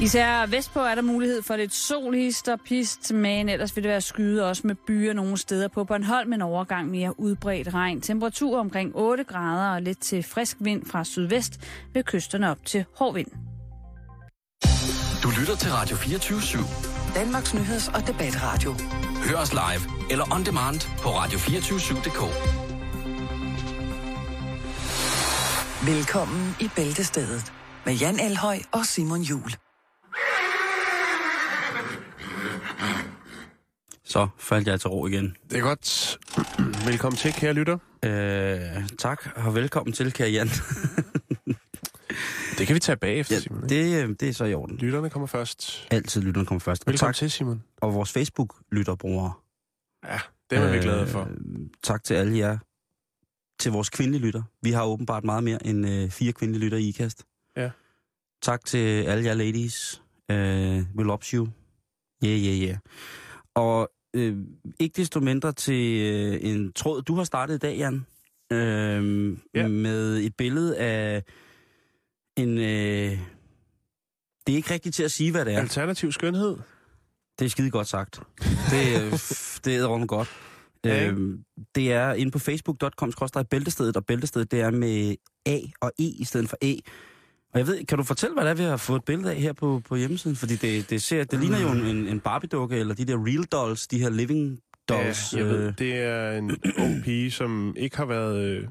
Især vestpå er der mulighed for lidt sol, hist og pist, men ellers vil det være skyde også med byer nogle steder på Bornholm, men overgang mere udbredt regn. Temperatur omkring 8 grader og lidt til frisk vind fra sydvest ved kysterne op til hård vind. Du lytter til Radio 24 /7. Danmarks nyheds- og debatradio. Hør os live eller on demand på radio247.dk. Velkommen i Bæltestedet med Jan Elhøj og Simon Jul. Så faldt jeg til ro igen. Det er godt. Velkommen til, kære lytter. Øh, tak, og velkommen til, kære Jan. Det kan vi tage bagefter, ja, Simon. ikke? det, øh, det er så i orden. Lytterne kommer først. Altid lytterne kommer først. Og Velkommen tak, til, Simon. og vores Facebook-lytterbrugere. Ja, det er vi glade for. Øh, tak til alle jer. Til vores kvindelige lytter. Vi har åbenbart meget mere end øh, fire kvindelige lytter i IKAST. Ja. Tak til alle jer ladies. Øh, we love you. Yeah, yeah, yeah. Og øh, ikke desto mindre til øh, en tråd, du har startet i dag, Jan. Øh, Ja. Med et billede af en... Øh, det er ikke rigtigt til at sige, hvad det er. Alternativ skønhed. Det er skide godt sagt. Det, er- det er rundt godt. Ja? Øhm, det er inde på facebook.com bæltestedet, og bæltestedet det er med A og E i stedet for E. Og jeg ved, kan du fortælle, hvad det er, vi har fået et billede af her på, på hjemmesiden? Fordi det, det, ser, det ligner jo en, en Barbie-dukke, eller de der real dolls, de her living dolls. Ja, jeg ved, øh, det er en ung pige, som ikke har været øh,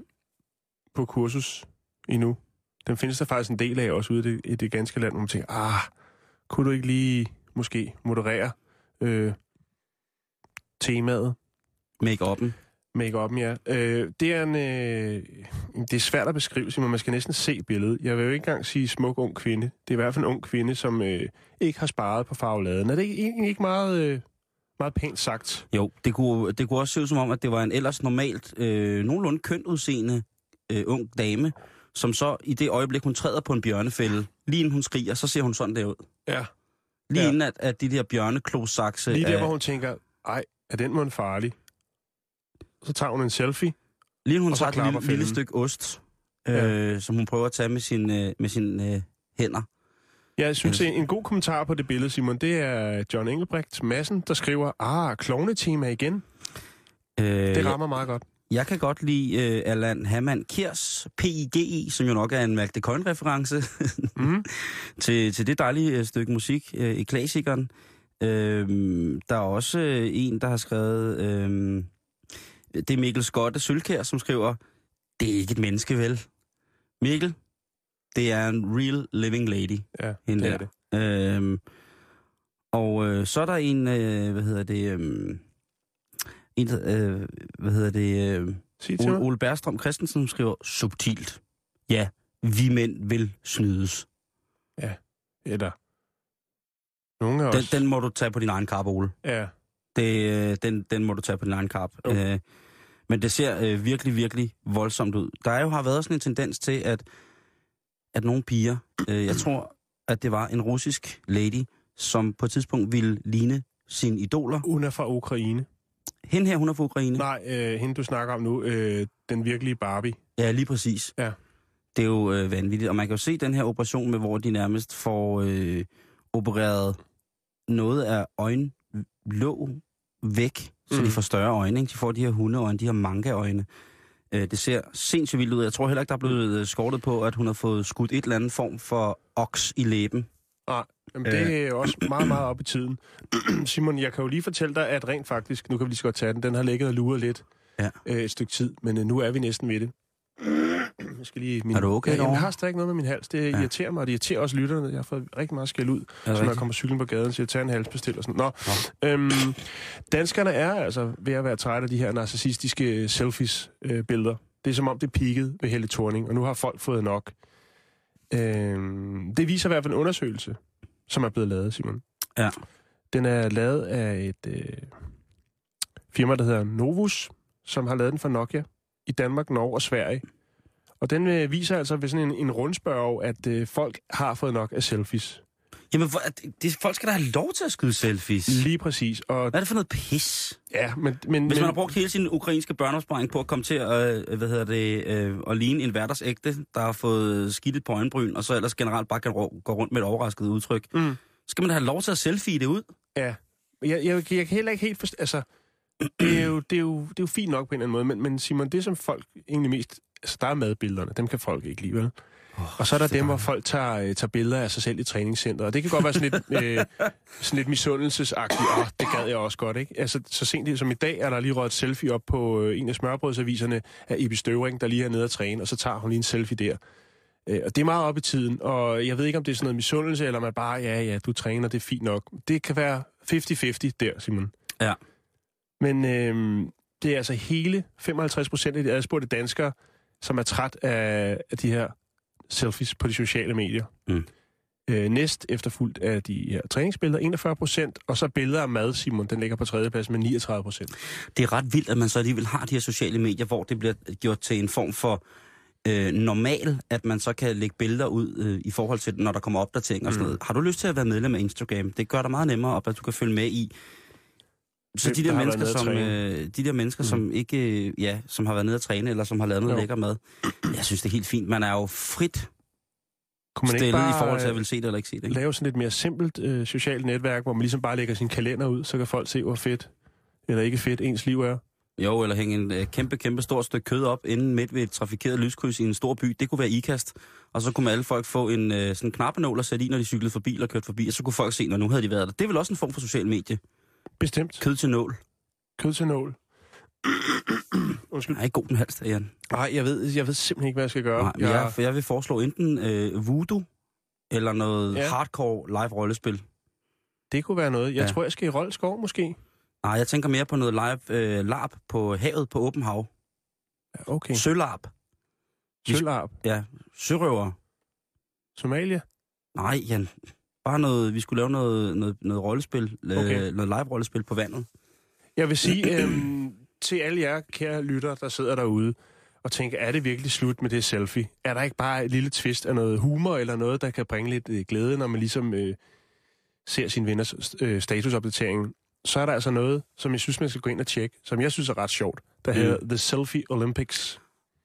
på kursus endnu. Den findes der faktisk en del af også ude i det, i det ganske land, hvor man tænker, ah, kunne du ikke lige måske moderere øh, temaet? Make-up'en. Make-up'en, ja. Øh, det, er en, øh, det er svært at beskrive, Simon. Man skal næsten se billedet. Jeg vil jo ikke engang sige smuk ung kvinde. Det er i hvert fald en ung kvinde, som øh, ikke har sparet på farveladen. Er det egentlig ikke meget, øh, meget pænt sagt? Jo, det kunne, det kunne også se ud som om, at det var en ellers normalt, øh, nogenlunde kønt udseende øh, ung dame, som så i det øjeblik, hun træder på en bjørnefælde, lige inden hun skriger, så ser hun sådan der ud. Ja. Lige ja. inden at, at de der bjørneklosakse... Lige der, er- hvor hun tænker, ej, er den mund farlig? Så tager hun en selfie. Lige hun tager et lille, lille stykke ost, Ja. øh, som hun prøver at tage med sine øh, med sin, øh, hænder. Ja, jeg synes, Ja. en god kommentar på det billede, Simon, det er John Engelbrecht Madsen, der skriver, ah, klovnetema igen. Øh, Det rammer meget godt. Jeg kan godt lide øh, Allan Hamann Kirs, PIGI, som jo nok er en Malk de Coin-reference Mm. til, til det dejlige øh, stykke musik øh, i klassikeren. Øh, der er også øh, en, der har skrevet... Øh, det er Mikkel Skotte Sølkær, som skriver, det er ikke et menneske, vel? Mikkel, det er en real living lady. Ja, hende det er der. det. Øhm, og øh, så er der en, øh, hvad hedder det, øh, en, øh, hvad hedder det, øh, Ole. Ole Bergstrøm Christensen, som skriver subtilt. Ja, vi mænd vil snydes. Eller nogle af Den, os. den må du tage på din egen kap, Ole. Ja, Det, øh, den, den må du tage på din egen kap. Jo. Øh, men det ser øh, virkelig, virkelig voldsomt ud. Der er jo har været sådan en tendens til, at, at nogle piger, øh, jeg tror, at det var en russisk lady, som på et tidspunkt ville ligne sine idoler. hun er fra Ukraine. Hende her, hun er fra Ukraine. Nej, øh, hende du snakker om nu, øh, den virkelige Barbie. Ja, lige præcis. Ja. Det er jo øh, vanvittigt. Og man kan jo se den her operation med, hvor de nærmest får øh, opereret noget af øjenlåg væk, så Mm. de får større øjne. Ikke? De får de her hundeøjne, de her mangaøjne. Øh, det ser sindssygt vildt ud. Jeg tror heller ikke, der er blevet øh, skortet på, at hun har fået skudt et eller andet form for oks i læben. Jamen, det er jo også meget, meget op i tiden. Simon, jeg kan jo lige fortælle dig, at rent faktisk, nu kan vi lige så godt tage den, den har ligget og luret lidt Ja. øh, et stykke tid, men øh, nu er vi næsten ved det. Jeg skal lige, min, Er du okay ja, jamen, jeg har stadig noget med min hals. Det Ja. irriterer mig, og det irriterer også lytterne. Jeg har fået rigtig meget skæld ud, så når jeg kommer cyklen på gaden, så jeg tager en halsbestil og sådan. Nå, øhm, danskerne er altså ved at være trætte af de her narcissistiske selfies-billeder. det er som om, det peakede ved Helle Thorning, og nu har folk fået nok. Øhm, det viser i hvert fald en undersøgelse, som er blevet lavet, Simon. Ja. Den er lavet af et øh, firma, der hedder Novus, som har lavet den for Nokia i Danmark, Norge og Sverige. Og den øh, viser altså ved sådan en, en rundspørg, at øh, folk har fået nok af selfies. Jamen, hvor, det, folk skal da have lov til at skyde selfies. Lige præcis. Og Hvad er det for noget pis? ja, men, men, Hvis man har brugt hele sin ukrainske børneopsparing på at komme til at, øh, hvad hedder det, øh, at ligne en hverdagsægte, der har fået skidtet på øjenbryn, og så ellers generelt bare kan gå rundt med et overrasket udtryk, Mm. skal man da have lov til at selfie det ud? Ja. Jeg, jeg, jeg kan heller ikke helt forstå... Altså, det er, jo, det, er jo, det er jo fint nok på en eller anden måde, men, men Simon, det som folk egentlig mest... Altså, der er madbillederne, dem kan folk ikke lide, vel? Oh, og så er der dem, hvor folk tager, øh, tager billeder af sig selv i træningscenteret. Og det kan godt være sådan lidt, øh, sådan lidt misundelsesagtigt. Oh, det gad jeg også godt, ikke? Altså, så sent som i dag er der lige røget et selfie op på øh, en af smørbrødsaviserne af Ibi Støvring, der lige er nede at træne, og så tager hun lige en selfie der. Øh, og det er meget op i tiden, og jeg ved ikke, om det er sådan noget misundelse, eller man bare, ja, ja, du træner, det er fint nok. Det kan være 50-50 der, Simon. Ja. Men øh, det er altså hele 55 procent af de adspurgte danskere, som er træt af, af de her selfies på de sociale medier. Mm. Øh, næst efterfulgt af de her træningsbilleder, 41 procent, og så billeder af mad, Simon, den ligger på tredje plads med 39 procent. Det er ret vildt, at man så alligevel har de her sociale medier, hvor det bliver gjort til en form for øh, normal, at man så kan lægge billeder ud øh, i forhold til, når der kommer opdateringer og sådan Mm. noget. Har du lyst til at være medlem af Instagram? Det gør dig meget nemmere at du kan følge med i. Så Hvem de der mennesker, som, øh, de der mennesker Mm. som ikke, øh, ja, som har været nede at træne, eller som har lavet noget Jo. lækker mad, jeg synes, det er helt fint. Man er jo frit Kunne man ikke bare i forhold til, at øh, vil se det eller ikke se det. Ikke? lave sådan et mere simpelt øh, socialt netværk, hvor man ligesom bare lægger sin kalender ud, så kan folk se, hvor fedt eller ikke fedt ens liv er. Jo, eller hænge en øh, kæmpe, kæmpe stort stykke kød op inden midt ved et trafikeret lyskryds i en stor by. Det kunne være ikast. Og så kunne alle folk få en øh, sådan knappenål at sætte i, når de cyklede forbi eller kørte forbi. Og så kunne folk se, når nu havde de været der. Det er vel også en form for social medie. Bestemt. Kød til nål. Kød til nål. Undskyld. Jeg er ikke god den halvst, Jan. Nej, jeg ved, jeg ved simpelthen ikke, hvad jeg skal gøre. Nej, men jeg, jeg vil foreslå enten øh, voodoo, eller noget Ja. hardcore live rollespil. Det kunne være noget. Jeg Ja. tror, jeg skal i Roldskov måske. Nej, jeg tænker mere på noget live øh, larp på havet på åben hav. Ja, okay. Sølarp. Sølvarp. Ja, sørøver. Somalia. Nej, Jan. Bare noget, vi skulle lave noget, noget, noget rollespil, Okay. okay. øh, noget live rollespil på vandet. Jeg vil sige øhm, til alle jer kære lytter, der sidder derude og tænker, er det virkelig slut med det selfie? Er der ikke bare et lille twist af noget humor eller noget, der kan bringe lidt øh, glæde, når man ligesom øh, ser sin venners øh, statusopdatering? Så er der altså noget, som jeg synes, man skal gå ind og tjekke, som jeg synes er ret sjovt, der Mm. hedder The Selfie Olympics.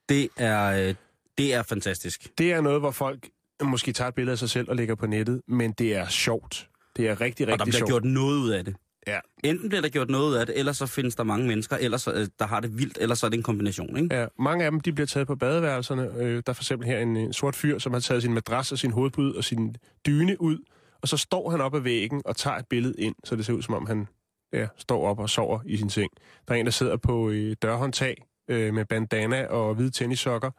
Det er, øh, det er fantastisk. Det er noget, hvor folk måske tager et billede af sig selv og lægger på nettet, men det er sjovt. Det er rigtig, Og der rigtig bliver sjovt. gjort noget ud af det. Ja. Enten bliver der gjort noget ud af det, eller så findes der mange mennesker, eller så, øh, der har det vildt, eller så er det en kombination, ikke? Ja, mange af dem de bliver taget på badeværelserne. Øh, der er for eksempel her en, en sort fyr, som har taget sin madras og sin hovedpude og sin dyne ud, og så står han op ad væggen og tager et billede ind, så det ser ud som om han ja, står op og sover i sin seng. Der er en, der sidder på øh, dørhåndtag øh, med bandana og hvide tennissokker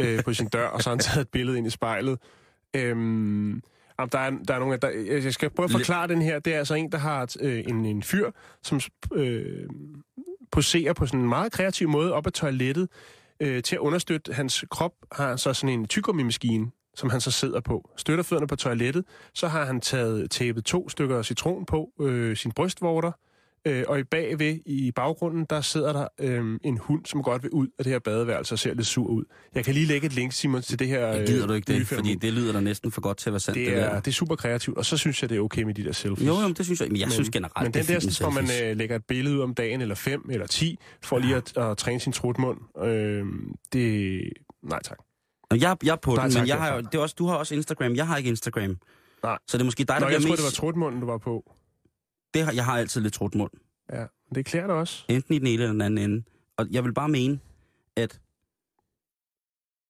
øh, på sin dør, og så har han taget et billede ind i spejlet. Øhm, jamen, der, er, der er nogle, der, jeg skal prøve at forklare den her. Det er altså en, der har øh, en, en fyr, som øh, poserer på sådan en meget kreativ måde op ad toilettet, øh, til at understøtte hans krop, har så sådan en tyggegummi-maskine, som han så sidder på. Støtter fødderne på toilettet, så har han taget tæppet to stykker citron på øh, sin brystvorter, øh, og i bagved, i baggrunden, der sidder der øh, en hund, som godt vil ud af det her badeværelse og ser lidt sur ud. Jeg kan lige lægge et link, Simon, til det her Øh, gider du ikke det? Fordi det lyder da næsten for godt til at være sandt, det, det, det er, der. det er super kreativt, og så synes jeg, det er okay med de der selfies. Jo, jo, men det synes jeg. Men jeg synes generelt, Men det den er der, fint hvor man øh, lægger et billede ud om dagen, eller fem, eller ti, for lige at, at træne sin trutmund, øh, det... Nej tak. Jeg, jeg er på Nej, den, tak men jeg har jo, det er også, du har også Instagram. Jeg har ikke Instagram. Nej. Så det er måske dig, der Nå, bliver jeg troede, mest... det var trutmunden, du var på. det har, jeg har altid lidt trudt mund. Ja, det klæder dig også. Enten i den ene eller den anden ende. Og jeg vil bare mene, at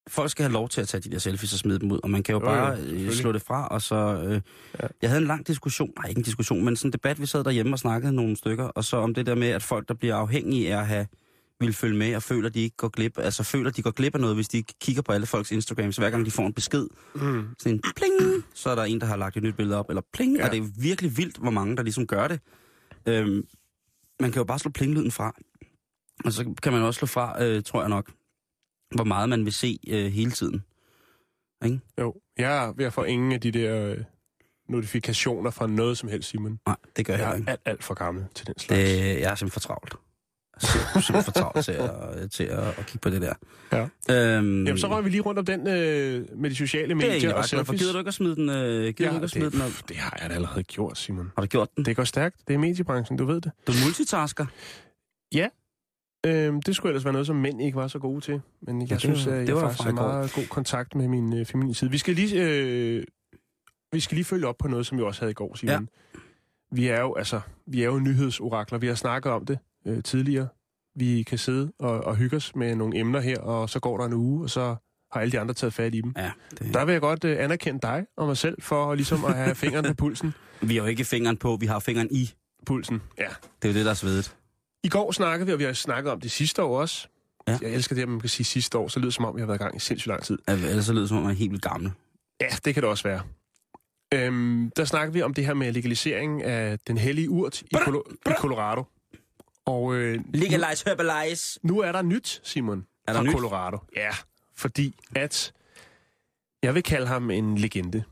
folk skal have lov til at tage de der selfies og smide dem ud. Og man kan jo, Jo, jo, bare øh, selvfølgelig. slå det fra, og så... Øh, Ja. Jeg havde en lang diskussion, nej ikke en diskussion, men sådan en debat, vi sad derhjemme og snakkede nogle stykker, og så om det der med, at folk, der bliver afhængige af at have vil følge med og føler, de ikke går glip, altså føler, de går glip af noget, hvis de ikke kigger på alle folks Instagram. Så hver gang de får en besked, Mm. sådan en pling, så er der en, der har lagt et nyt billede op, eller pling, ja. og det er virkelig vildt, hvor mange, der ligesom gør det. Øhm, man kan jo bare slå plinglyden fra, og så kan man også slå fra, øh, tror jeg nok, hvor meget man vil se øh, hele tiden. Jo, jeg er ved at få ingen af de der øh, notifikationer fra noget som helst, Simon. Nej, det gør jeg, Jeg jeg er ikke. alt, alt for gammel til den slags. Det, jeg er simpelthen for travlt. Simpelthen for travlt til, at, til at, at kigge på det der. Ja. Øhm, Jamen, så røg vi lige rundt om den øh, med de sociale det er medier og selfies. Gider du ikke at smide den, øh, gider du ikke at smide den op? det, det har jeg da allerede gjort, Simon. Har du gjort den? Det går stærkt. Det er mediebranchen, du ved det. Du er multitasker. Øhm, det skulle ellers være noget, som mænd ikke var så gode til. Men jeg det synes, at det var faktisk har meget god kontakt med min øh, familie side. Vi skal lige... Øh, vi skal lige følge op på noget, som vi også havde i går, Simon. Ja. Vi er jo altså, vi er jo nyhedsorakler. Vi har snakket om det øh, tidligere. Vi kan sidde og, og hygge os med nogle emner her, og så går der en uge, og så har alle de andre taget fat i dem. Ja, det, Der vil jeg godt øh, anerkende dig og mig selv for ligesom at have fingeren på pulsen. vi har jo ikke fingeren på, vi har fingeren i. Pulsen, ja. Det er jo det, der er svedet. I går snakkede vi, og vi har snakket om det sidste år også. Ja. Jeg elsker det, at man kan sige sidste år, så lyder det som om, vi har været i gang i sindssygt lang tid. Altså, Ellers så lyder det som om, man er helt vildt gammel. Ja, det kan det også være. Øhm, der snakker vi om det her med legalisering af den hellige urt i, Colo- i Colorado. Og øh, Legalize, herbalize. nu er der nyt, Simon, Er der fra nyt? Colorado. Ja, fordi at jeg vil kalde ham en legende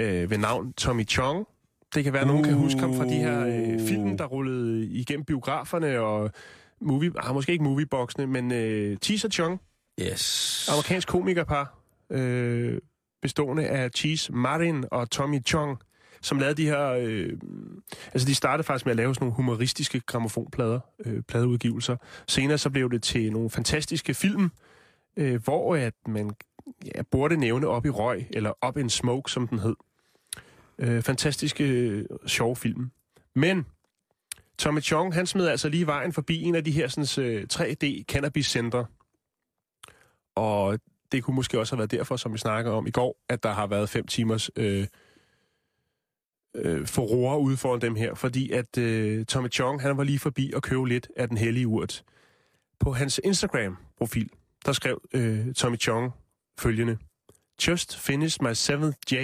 øh, ved navn Tommy Chong. Det kan være, at nogen kan huske ham fra de her øh, film, der rullede igennem biograferne og movie, ah, måske ikke movieboxene, men øh, Cheese og Chong, Yes. amerikansk komikerpar, øh, bestående af Cheese Martin og Tommy Chong, som lavede de her... Øh, altså, de startede faktisk med at lave sådan nogle humoristiske gramofonplader, øh, pladeudgivelser. Senere så blev det til nogle fantastiske film, øh, hvor at man ja, burde nævne op i røg, eller op in smoke, som den hed. Øh, fantastiske, øh, sjove film. Men Tommy Chong, han smed altså lige vejen forbi en af de her sådan, øh, 3D cannabis-centre. Og det kunne måske også have været derfor, som vi snakker om i går, at der har været fem timers øh, øh, forroer ude foran dem her. Fordi at øh, Tommy Chong, han var lige forbi og købe lidt af den hellige urt. På hans Instagram-profil, der skrev øh, Tommy Chong følgende. Just finished my seventh J,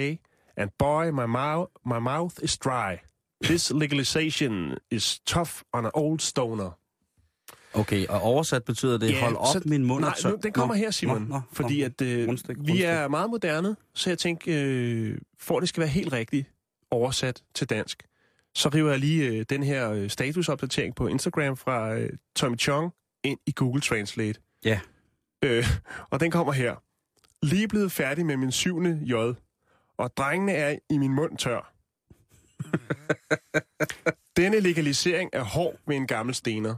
and boy, my, mouth, my mouth is dry. This legalization is tough on an old stoner. Okay, og oversat betyder det, Ja, hold op, så- min mund Nej, nu, den kommer Nå, her, Simon. nå, nå, fordi at øh, Rundstykke, vi rundstykke. er meget moderne, så jeg tænker, øh, for at det skal være helt rigtigt oversat til dansk, så river jeg lige øh, den her øh, statusopdatering på Instagram fra øh, Tommy Chong ind i Google Translate. Ja. Øh, og den kommer her. Lige blevet færdig med min syvende J, og drengene er i min mund tør. Denne legalisering er hård ved en gammel stener.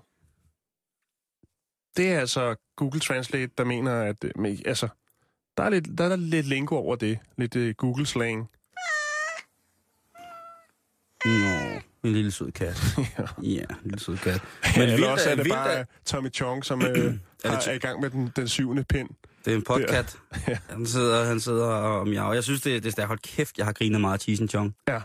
Det er altså Google Translate, der mener, at øh, altså, der er, lidt, der er lidt lingo over det. Lidt uh, Google-slang. Nå, en lille sød kat. ja, en lille sød kat. Men vildt, Eller også er det vildt, bare Tommy Chong, som øh, Er har, det er i gang med den, den syvende pind. Det er en podcast. Ja. Han sidder, han sidder og miaver. Jeg synes, det, det er stærkt. Hold kæft, jeg har grinet meget af Cheese and Chong. Ja.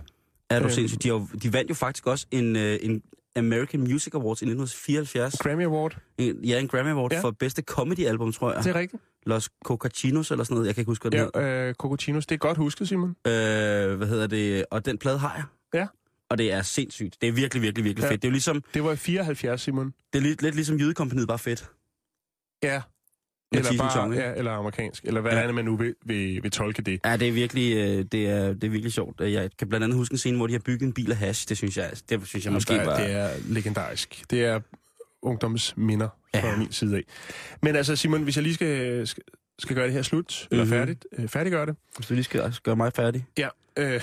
Er du Øhm. sindssygt? De, har de vandt jo faktisk også en, øh, en American Music Awards i 1974. Grammy Award. En, ja, en Grammy Award Ja. ja. for bedste comedy-album, tror jeg. Det er rigtigt. Los Cocachinos eller sådan noget. Jeg kan ikke huske, hvad den Ja, hedder. øh, Cocotinos. Det er godt husket, Simon. Øh, hvad hedder det? Og den plade har jeg. Ja. Og det er sindssygt. Det er virkelig, virkelig, virkelig Ja. fedt. Det er jo ligesom, Det var i 74, Simon. det er lidt, lidt ligesom Jydekompaniet, bare fedt. Ja. Eller, bare, ja, eller amerikansk. Eller hvad Ja. er det, man nu vil, vil, vil tolke det? Ja, det er virkelig, øh, det er, det er virkelig sjovt. Jeg kan blandt andet huske en scene, hvor de har bygget en bil af hash. Det synes jeg, det synes jeg måske der, var... Det er legendarisk. Det er ungdomsminder fra Ja. min side af. Men altså, Simon, hvis jeg lige skal, skal, skal gøre det her slut, mm-hmm. eller Mhm. færdigt, øh, færdiggøre det, Hvis du lige skal gøre mig færdig. Ja, øh,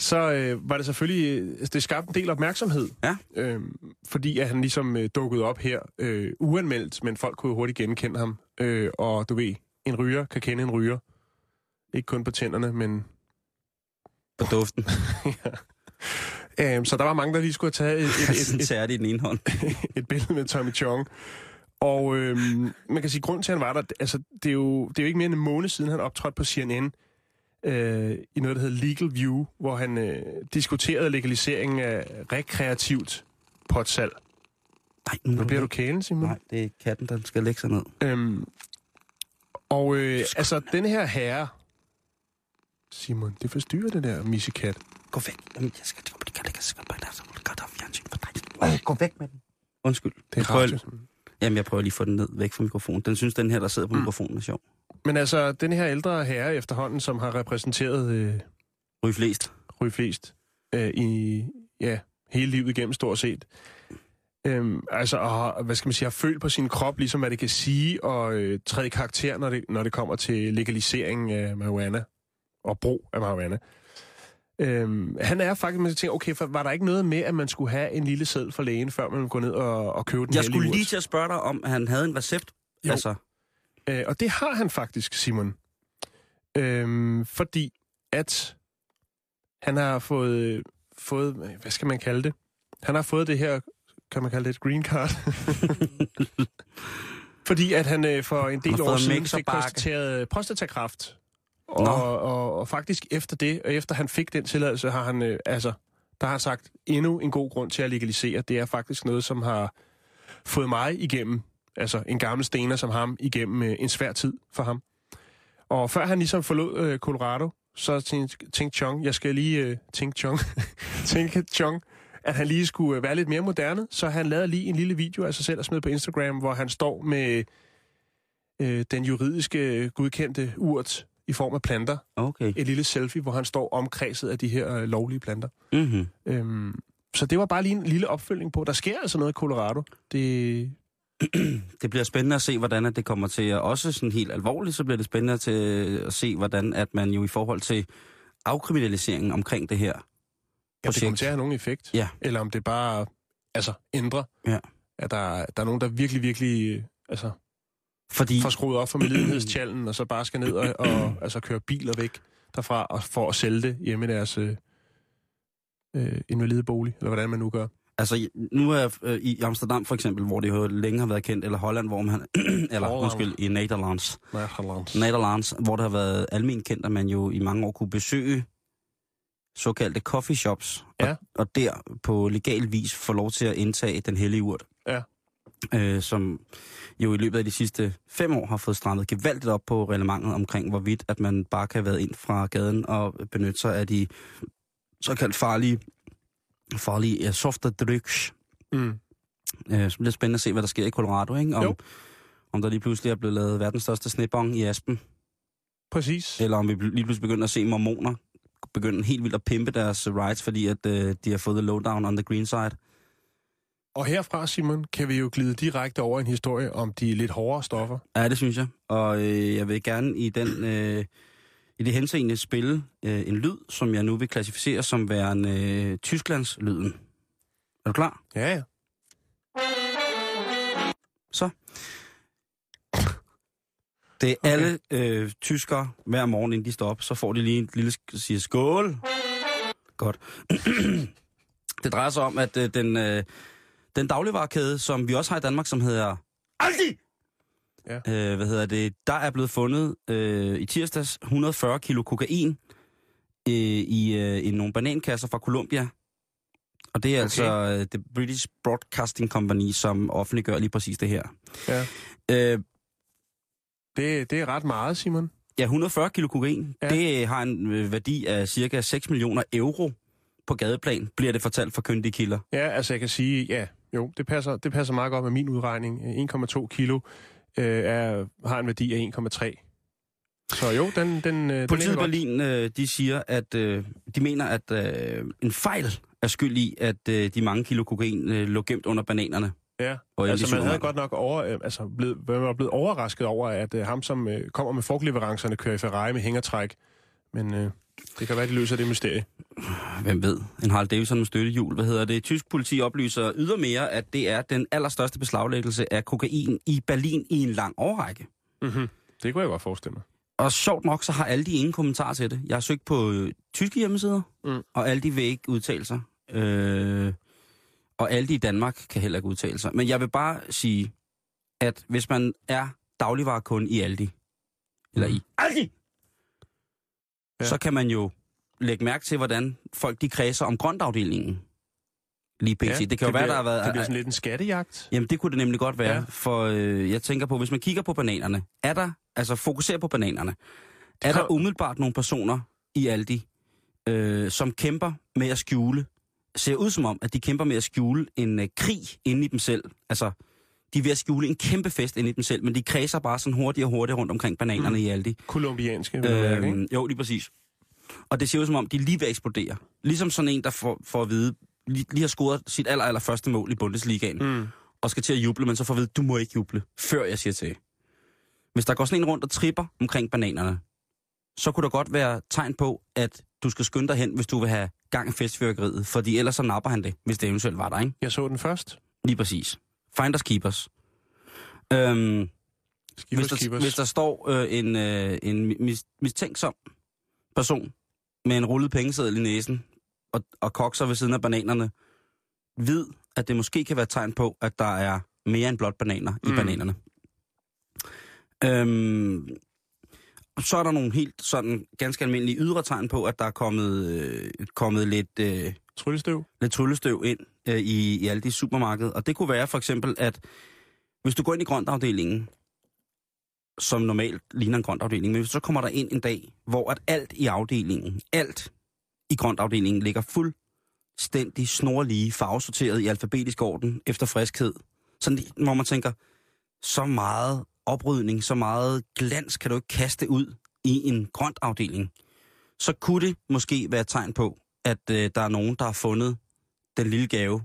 så øh, var det selvfølgelig, øh, det skabte en del opmærksomhed. Ja. Øh, fordi at han ligesom øh, dukkede op her øh, uanmeldt, men folk kunne hurtigt genkende ham. Øh, og du ved, en ryger kan kende en ryger. Ikke kun på tænderne, men... På duften. Øh, så der var mange, der lige skulle have taget et, et, et, et, i den ene hånd. et billede med Tommy Chong. Og øh, man kan sige, grund til, at han var der, altså, det er, jo, det er jo ikke mere end en måned siden, han optrådte på CNN øh, i noget, der hedder Legal View, hvor han øh, diskuterede legaliseringen af rekreativt potsalg. Nej, nu Nu bliver du kælen, Simon. Nej, det er katten, der skal lægge sig ned. Øhm, og øh, altså, den her herre... Simon, det forstyrrer det der missekat. Gå væk. Jamen, jeg skal... Gå væk med den. Undskyld. Det Jeg er prøver- radio. Jamen, jeg prøver lige at få den ned væk fra mikrofonen. Den synes, den her, der sidder Mm. på mikrofonen, er sjov. Men altså, den her ældre herre efterhånden, som har repræsenteret øh, Ryg flest. ryge flest øh, i ja, hele livet igennem stort set. Øhm, altså, og, hvad skal man sige, har følt på sin krop, ligesom hvad det kan sige, og øh, træde karakter, når det, når det kommer til legalisering af marijuana og brug af marijuana. Øhm, han er faktisk, man tænker, okay, for var der ikke noget med, at man skulle have en lille seddel for lægen, før man går ned og, og købe den Jeg skulle lige til at spørge dig, om han havde en recept. Jo. Altså, Øh, og det har han faktisk, Simon. Øhm, fordi at han har fået, fået, hvad skal man kalde det? Han har fået det her, kan man kalde det et green card? fordi at han øh, for en del år siden fik konstateret prostatakræft. Nå. Og, og, og faktisk efter det, og efter han fik den tilladelse, har han, øh, altså, der har sagt endnu en god grund til at legalisere. Det er faktisk noget, som har fået mig igennem, altså en gammel stener som ham, igennem øh, en svær tid for ham. Og før han ligesom forlod øh, Colorado, så tænkte, Chong, jeg skal lige øh, tænke Chong, tænke Chong, at han lige skulle øh, være lidt mere moderne, så han lavede lige en lille video af sig selv og smed på Instagram, hvor han står med øh, den juridiske godkendte urt i form af planter. okay. Et lille selfie, hvor han står omkredset af de her øh, lovlige planter. Mm-hmm. Øhm, så det var bare lige en lille opfølgning på. Der sker altså noget i Colorado. Det, Det bliver spændende at se, hvordan at det kommer til at... Også sådan helt alvorligt, så bliver det spændende til at se, hvordan at man jo i forhold til afkriminaliseringen omkring det her Ja, det kommer til at have nogen effekt. Ja. Eller om det bare altså, ændrer. Ja. At der, der er nogen, der virkelig, virkelig altså, Fordi... får skruet op for medlidenhedstjallen, og så bare skal ned og, og altså, køre biler væk derfra, og for at sælge det hjemme i deres øh, øh, invalide bolig, eller hvordan man nu gør. Altså, nu er jeg øh, i Amsterdam for eksempel, hvor det jo længe har været kendt, eller Holland, hvor man... eller Holland. undskyld, i Nederlands. Nej, Hollands. Nederlands, hvor der har været almen kendt, at man jo i mange år kunne besøge såkaldte coffee shops, Ja. og, og der på legal vis få lov til at indtage den hellige urt. Ja. Øh, som jo i løbet af de sidste fem år har fået strammet gevaldigt op på reglementet omkring, hvorvidt at man bare kan have været ind fra gaden og benytte sig af de såkaldt farlige, farlige ja, softe drugs. Mm. Øh, så bliver spændende at se, hvad der sker i Colorado, ikke? Om, Jo. om der lige pludselig er blevet lavet verdens største snebong i Aspen. Præcis. Eller om vi lige pludselig begynder at se mormoner begynde helt vildt at pimpe deres rights, fordi at øh, de har fået the lowdown on the green side. Og herfra, Simon, kan vi jo glide direkte over en historie om de lidt hårdere stoffer. Ja, det synes jeg. Og øh, jeg vil gerne i den øh, i det henseende spille øh, en lyd, som jeg nu vil klassificere som værende øh, Tysklands lyden. Er du klar? Ja, ja. Så. Det er okay. alle øh, tyskere hver morgen, inden de står op, så får de lige en lille siger skål. Godt. det drejer sig om, at øh, den, øh, den dagligvarekæde, som vi også har i Danmark, som hedder Aldi, Ja. øh, hvad hedder det, der er blevet fundet øh, i tirsdags 140 kilo kokain øh, i, øh, i nogle banankasser fra Colombia. Og det er Okay. altså øh, The British Broadcasting Company, som offentliggør lige præcis det her. Ja. Øh, Det, det er ret meget, Simon. Ja, 140 kilo kokain. Ja. Ja. Det har en øh, værdi af cirka 6 millioner euro på gadeplan, bliver det fortalt fra kyndige kilder. Ja, altså jeg kan sige, ja, jo, det passer, det passer meget godt med min udregning. 1,2 kilo øh, er, har en værdi af 1,3. Så jo, den, den, øh, Politiet i. Berlin, øh, de siger, at øh, de mener, at øh, en fejl er skyld i, at øh, de mange kilo kokain øh, lå gemt under bananerne. Ja, Og altså man havde godt nok over, øh, altså blevet, man var blevet overrasket over, at øh, ham, som øh, kommer med frugtleverancerne, kører i Ferrari med hængertræk. Men øh, det kan være, de løser det mysterie. Hvem ved? En Harald Davidson med støttehjul. Hvad hedder det? Tysk politi oplyser ydermere, at det er den allerstørste beslaglæggelse af kokain i Berlin i en lang årrække. Mm-hmm. Det kunne jeg godt forestille mig. Og sjovt nok, så har Aldi ingen kommentar til det. Jeg har søgt på øh, tyske hjemmesider, Mm. mm. og Aldi vil ikke udtale sig. Øh, og Aldi i Danmark kan heller ikke udtale sig. Men jeg vil bare sige, at hvis man er dagligvarekunde i Aldi, eller Mm. i Aldi, Ja. så kan man jo lægge mærke til, hvordan folk de kredser om grøntafdelingen. Lige pt. Ja, det kan jo være, bliver, der har været... Det bliver sådan lidt en skattejagt. Jamen, det kunne det nemlig godt være, Ja. for øh, jeg tænker på, hvis man kigger på bananerne, er der, altså fokuser på bananerne, er der umiddelbart nogle personer i Aldi, øh, som kæmper med at skjule, ser ud som om, at de kæmper med at skjule en øh, krig inde i dem selv. Altså, de er ved at skjule en kæmpe fest inde i dem selv, men de kredser bare sådan hurtigt og hurtigt rundt omkring bananerne mm. i Aldi. Kolumbianske, jeg mærke, ikke? Øh, jo, lige præcis. Og det ser ud som om, de lige ved at eksplodere. Ligesom sådan en, der får, får at vide, lige, lige har scoret sit aller, aller første mål i Bundesligaen, Mm. og skal til at juble, men så får at vide, du må ikke juble, før jeg siger til. Hvis der går sådan en rundt og tripper omkring bananerne, så kunne der godt være tegn på, at du skal skynde dig hen, hvis du vil have gang i festfyrkeriet, fordi ellers så napper han det, hvis det eventuelt var der, ikke? Jeg så den først. Lige præcis. Finders keepers. Øhm, hvis, Skibers, der, keepers. hvis der står øh, en, øh, en mis, mistænksom person med en rullet pengeseddel i næsen og, og kokser ved siden af bananerne, ved, at det måske kan være et tegn på, at der er mere end blot bananer mm. i bananerne. Øhm, så er der nogle helt sådan ganske almindelige ydre tegn på, at der er kommet, øh, kommet lidt... Øh, Tryllestøv. lidt tryllestøv ind øh, i, i alle de supermarkeder. Og det kunne være for eksempel, at hvis du går ind i grøntafdelingen, som normalt ligner en grøntafdeling, men hvis så kommer der ind en dag, hvor at alt i afdelingen, alt i grøntafdelingen ligger fuldstændig snorlige, farvesorteret i alfabetisk orden efter friskhed. Sådan, hvor man tænker, så meget oprydning, så meget glans kan du ikke kaste ud i en grøntafdeling. Så kunne det måske være et tegn på, at øh, der er nogen, der har fundet den lille gave.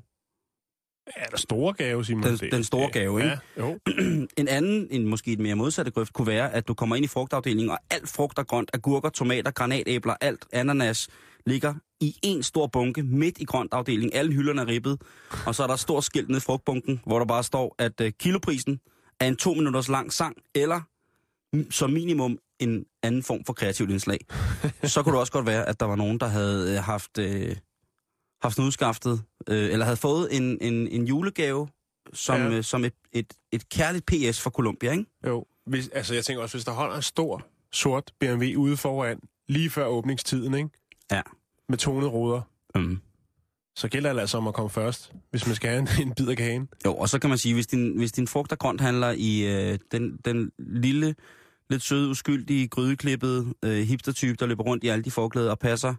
Ja, der store gave, Simon. Den- den store gave, ikke? Ja, jo. En anden, en måske et mere modsatte grøft, kunne være, at du kommer ind i frugtafdelingen, og alt frugt og grønt, agurker, tomater, granatæbler, alt ananas, ligger i en stor bunke midt i grøntafdelingen. Alle hylderne er ribbet, og så er der et stort skilt nede i frugtbunken, hvor der bare står, at øh, kiloprisen er en to minutters lang sang, eller som minimum en anden form for kreativt indslag. så kunne det også godt være, at der var nogen, der havde øh, haft, øh, haft udskaftet, øh, eller havde fået en, en, en julegave, som, Ja. øh, som et, et, et kærligt PS for Columbia, ikke? Jo. Hvis, altså, jeg tænker også, hvis der holder en stor, sort BMW ude foran, lige før åbningstiden, ikke? Ja. Med tonede ruder, Mm. så gælder det altså om at komme først, hvis man skal have en, en bid af kagen. Jo, og så kan man sige, hvis din, hvis din frugt og grønt handler i øh, den, den lille, lidt søde, uskyldige, grydeklippede øh, hipstertype, der løber rundt i alle de forklæder og passer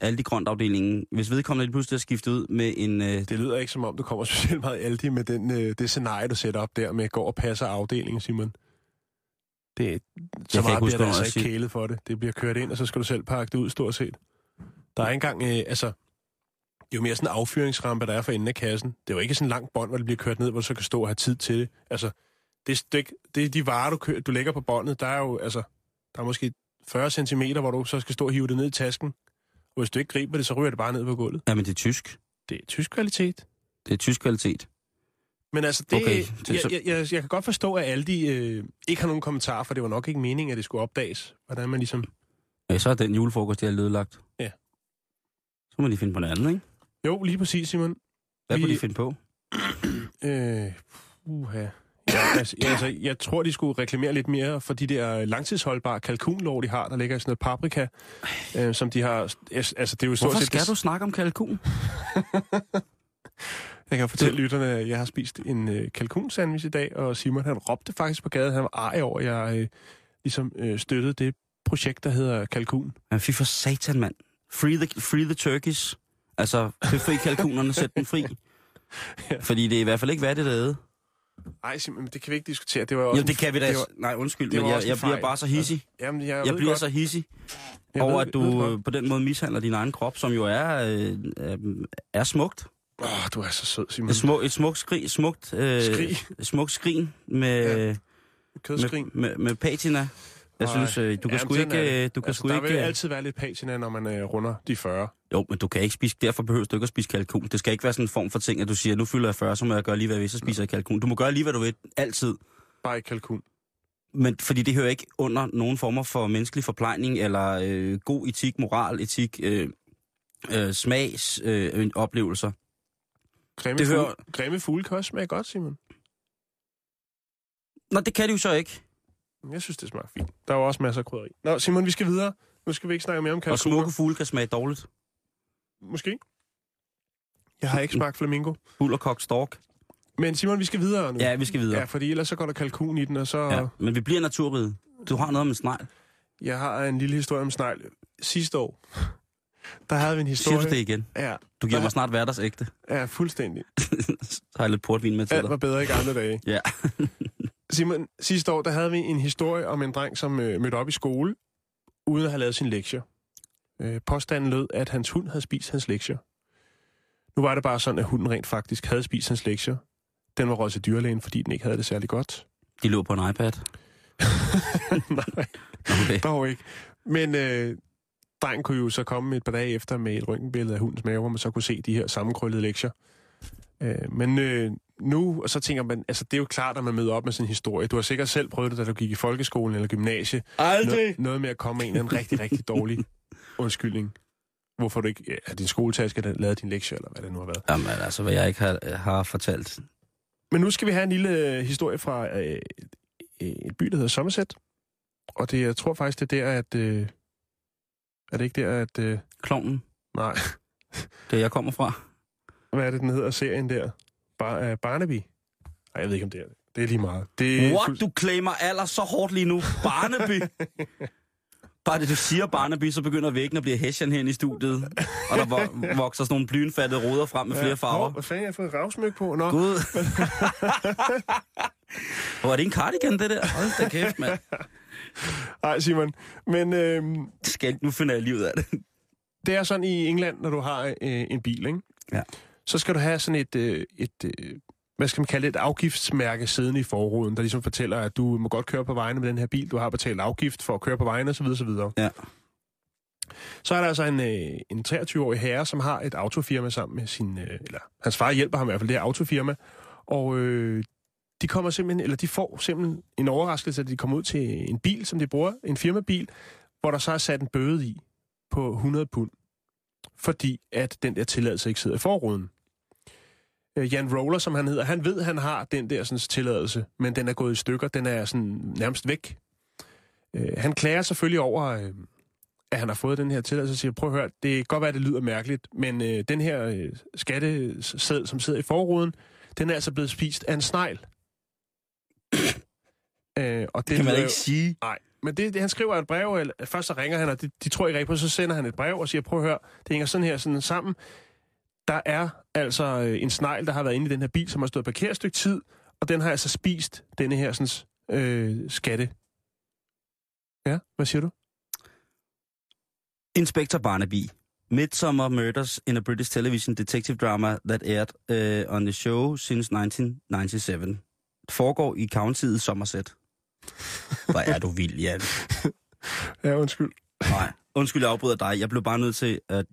alle de grøntafdelingen. Hvis vedkommende lige pludselig er skiftet ud med en... Øh, Det lyder ikke som om, du kommer specielt meget Aldi med den, øh, det scenarie, du sætter op der med går og passer afdelingen, Simon. Det, så ikke meget huske, bliver der altså jeg ikke kælet for det. Det bliver kørt ind, og så skal du selv pakke det ud, stort set. Der er ikke engang, øh, altså, det er jo mere sådan en affyringsrampe, der er for enden af kassen. Det er jo ikke sådan en lang bånd, hvor det bliver kørt ned, hvor du så kan stå og have tid til det. Altså, det, er det er de varer, du, kø, du lægger på båndet. Der er jo, altså, der er måske 40 cm, hvor du så skal stå og hive det ned i tasken. Og hvis du ikke griber det, så ryger det bare ned på gulvet. ja, men det er tysk. Det er tysk kvalitet. Det er tysk kvalitet. Men altså, det, Okay, det- jeg, så- jeg, jeg, jeg kan godt forstå, at Aldi øh, ikke har nogen kommentar, for det var nok ikke meningen, at det skulle opdages. Hvordan man ligesom... Ja, så er den julefrokost, de har lødelagt. Ja. Så må de finde på noget andet, ikke? Jo, lige præcis, Simon. Hvad Vi- kunne de finde på? Øh, uha. Ja, altså, altså, jeg tror, de skulle reklamere lidt mere for de der langtidsholdbare kalkunlov, de har, der ligger i sådan noget paprika, øh, som de har... Altså, det er jo stort Hvorfor set... skal det- du snakke om kalkun? Jeg kan fortælle lytterne, at jeg har spist en øh, kalkunsandwich i dag, og Simon han råbte faktisk på gaden, han var ej over, at jeg øh, ligesom øh, støttede det projekt, der hedder Kalkun. Ja, fy for satan, mand. Free the, free the turkeys. Altså, befri kalkunerne, sæt den fri. Ja. Fordi det er i hvert fald ikke værd det der æde. Ej, men det kan vi ikke diskutere. Det var Jo, det kan vi da. Det var, Nej, undskyld, det men jeg, jeg bliver bare så hissig. jamen, jeg, Jeg bliver godt, så hissig jeg over, ved, at du på den måde mishandler din egen krop, som jo er, øh, øh, er smukt. Åh, du er så sød, Simon. Et, smuk, et smukt skrig, smukt, øh, Skrig. smukt skrin med, Ja. ja. Kødskrin. med, med, med patina. Jeg Ej. synes, øh, du kan Jamen, sgu ikke... øh, Du kan altså, sgu der ikke vil altid være lidt patina, når man øh, runder de 40. Jo, men du kan ikke spise, derfor behøver du ikke at spise kalkun. Det skal ikke være sådan en form for ting, at du siger, nu fylder jeg 40, så må jeg gøre lige, hvad jeg vil, så spiser jeg kalkun. Du må gøre lige, hvad du vil, altid. Bare ikke kalkun. Men fordi det hører ikke under nogen former for menneskelig forplejning, eller øh, god etik, moral, etik, øh, øh, smags, øh, oplevelser. Grimme, Det hører-. Grimme fugle kan også smage godt, Simon. Nå, det kan de jo så ikke. Jeg synes, det smager fint. Der er jo også masser af krydderi. Nå, Simon, vi skal videre. Nu skal vi ikke snakke mere om Og kalkuner. smukke fugle kan smage dårligt. Måske. Jeg har ikke smagt flamingo. Kogt stork. Men Simon, vi skal videre nu. Ja, vi skal videre. Ja, fordi ellers så går der kalkun i den, og så... Ja, Ja. men vi bliver naturride. Du har noget om en snegl. Jeg har en lille historie om snegl. Sidste år, der havde vi en historie... Siger du det igen? Ja, Du giver Der- mig snart hverdagsægte. ja, fuldstændig. Så har jeg lidt portvin med til Alt dig. var bedre i gamle dage. Ja. Simon, sidste år, der havde vi en historie om en dreng, som øh, mødte op i skole, uden at have lavet sin lektier. Øh, påstanden lød, at hans hund havde spist hans lektier. Nu var det bare sådan, at hunden rent faktisk havde spist hans lektier. Den var røget til dyrlægen, fordi den ikke havde det særlig godt. De lå på en iPad. Nej, Okay. dog ikke. Men øh, drengen kunne jo så komme et par dage efter med et røntgenbillede af hundens mave, hvor man så kunne se de her sammenkrøllede lektier. Øh, men øh, nu, og så tænker man, altså det er jo klart, at man møder op med sin historie. Du har sikkert selv prøvet det, da du gik i folkeskolen eller gymnasie. Aldrig! Noget med at komme med en anden rigtig, rigtig dårlig undskyldning. Hvorfor du ikke er din skoletaske, lavede din lektie, eller hvad det nu har været. Jamen altså, hvad jeg ikke har, har fortalt. Men nu skal vi have en lille øh, historie fra øh, et by, der hedder Somerset. Og det, jeg tror faktisk, det er der, at... Øh, er det ikke der, at... Øh, Klovnen, nej, det jeg kommer fra. hvad er det, den hedder, serien der? Bar, øh, Barnaby? Nej, jeg ved ikke, om det er det. Det er lige meget. Det er What? Du claimer alder så hårdt lige nu. Barnaby. Bare det, du siger Barnaby, så begynder væggen at blive hessian herinde i studiet. Og der vo- vokser sådan nogle blynfattede ruder frem med flere farver. Hov, hvad fanden har jeg fået ravsmyk på? Nå, Gud. Hvor er det en cardigan, det der? Hold da kæft, mand. nej Simon. Men øh, Skal, nu finder jeg lige ud af det. det er sådan i England, når du har øh, en bil, ikke? Ja. Så skal du have sådan et, øh, et øh, hvad skal man kalde det, et afgiftsmærke siddende i forruden, der ligesom fortæller, at du må godt køre på vejene med den her bil, du har betalt afgift for at køre på vejene osv. osv. Ja. Så er der altså en, øh, en 23-årig herre, som har et autofirma sammen med sin... Øh, eller hans far hjælper ham i hvert fald, det her autofirma. Og øh, de kommer simpelthen, eller de får simpelthen en overraskelse, at de kommer ud til en bil, som de bruger, en firmabil, hvor der så er sat en bøde i på 100 pund, fordi at den der tilladelse ikke sidder i forruden. Øh, Jan Roller, som han hedder, han ved, han har den der sådan, tilladelse, men den er gået i stykker, den er sådan nærmest væk. Øh, han klager selvfølgelig over, øh, at han har fået den her tilladelse, og siger, prøv at høre, det kan godt være, det lyder mærkeligt, men øh, den her øh, skatteseddel, som sidder i forruden, den er altså blevet spist af en snegl. øh, og Det kan man ikke sige. Nej, men det, det, han skriver et brev, eller først så ringer han, og de, de tror ikke rigtig på, så sender han et brev og siger, prøv at høre, det hænger sådan her sådan sammen. Der er altså øh, en snegl, der har været inde i den her bil, som har stået parkeret et stykke tid, og den har altså spist denne her sådan, øh, skatte. Ja, hvad siger du? Inspector Barnaby. Midsummer Murders in a British television detective drama that aired uh, on the show since 1997. Foregår i countyet Somerset. Hvor er du vild, Jan. Ja, undskyld. Nej, undskyld, jeg afbryder dig. Jeg blev bare nødt til at...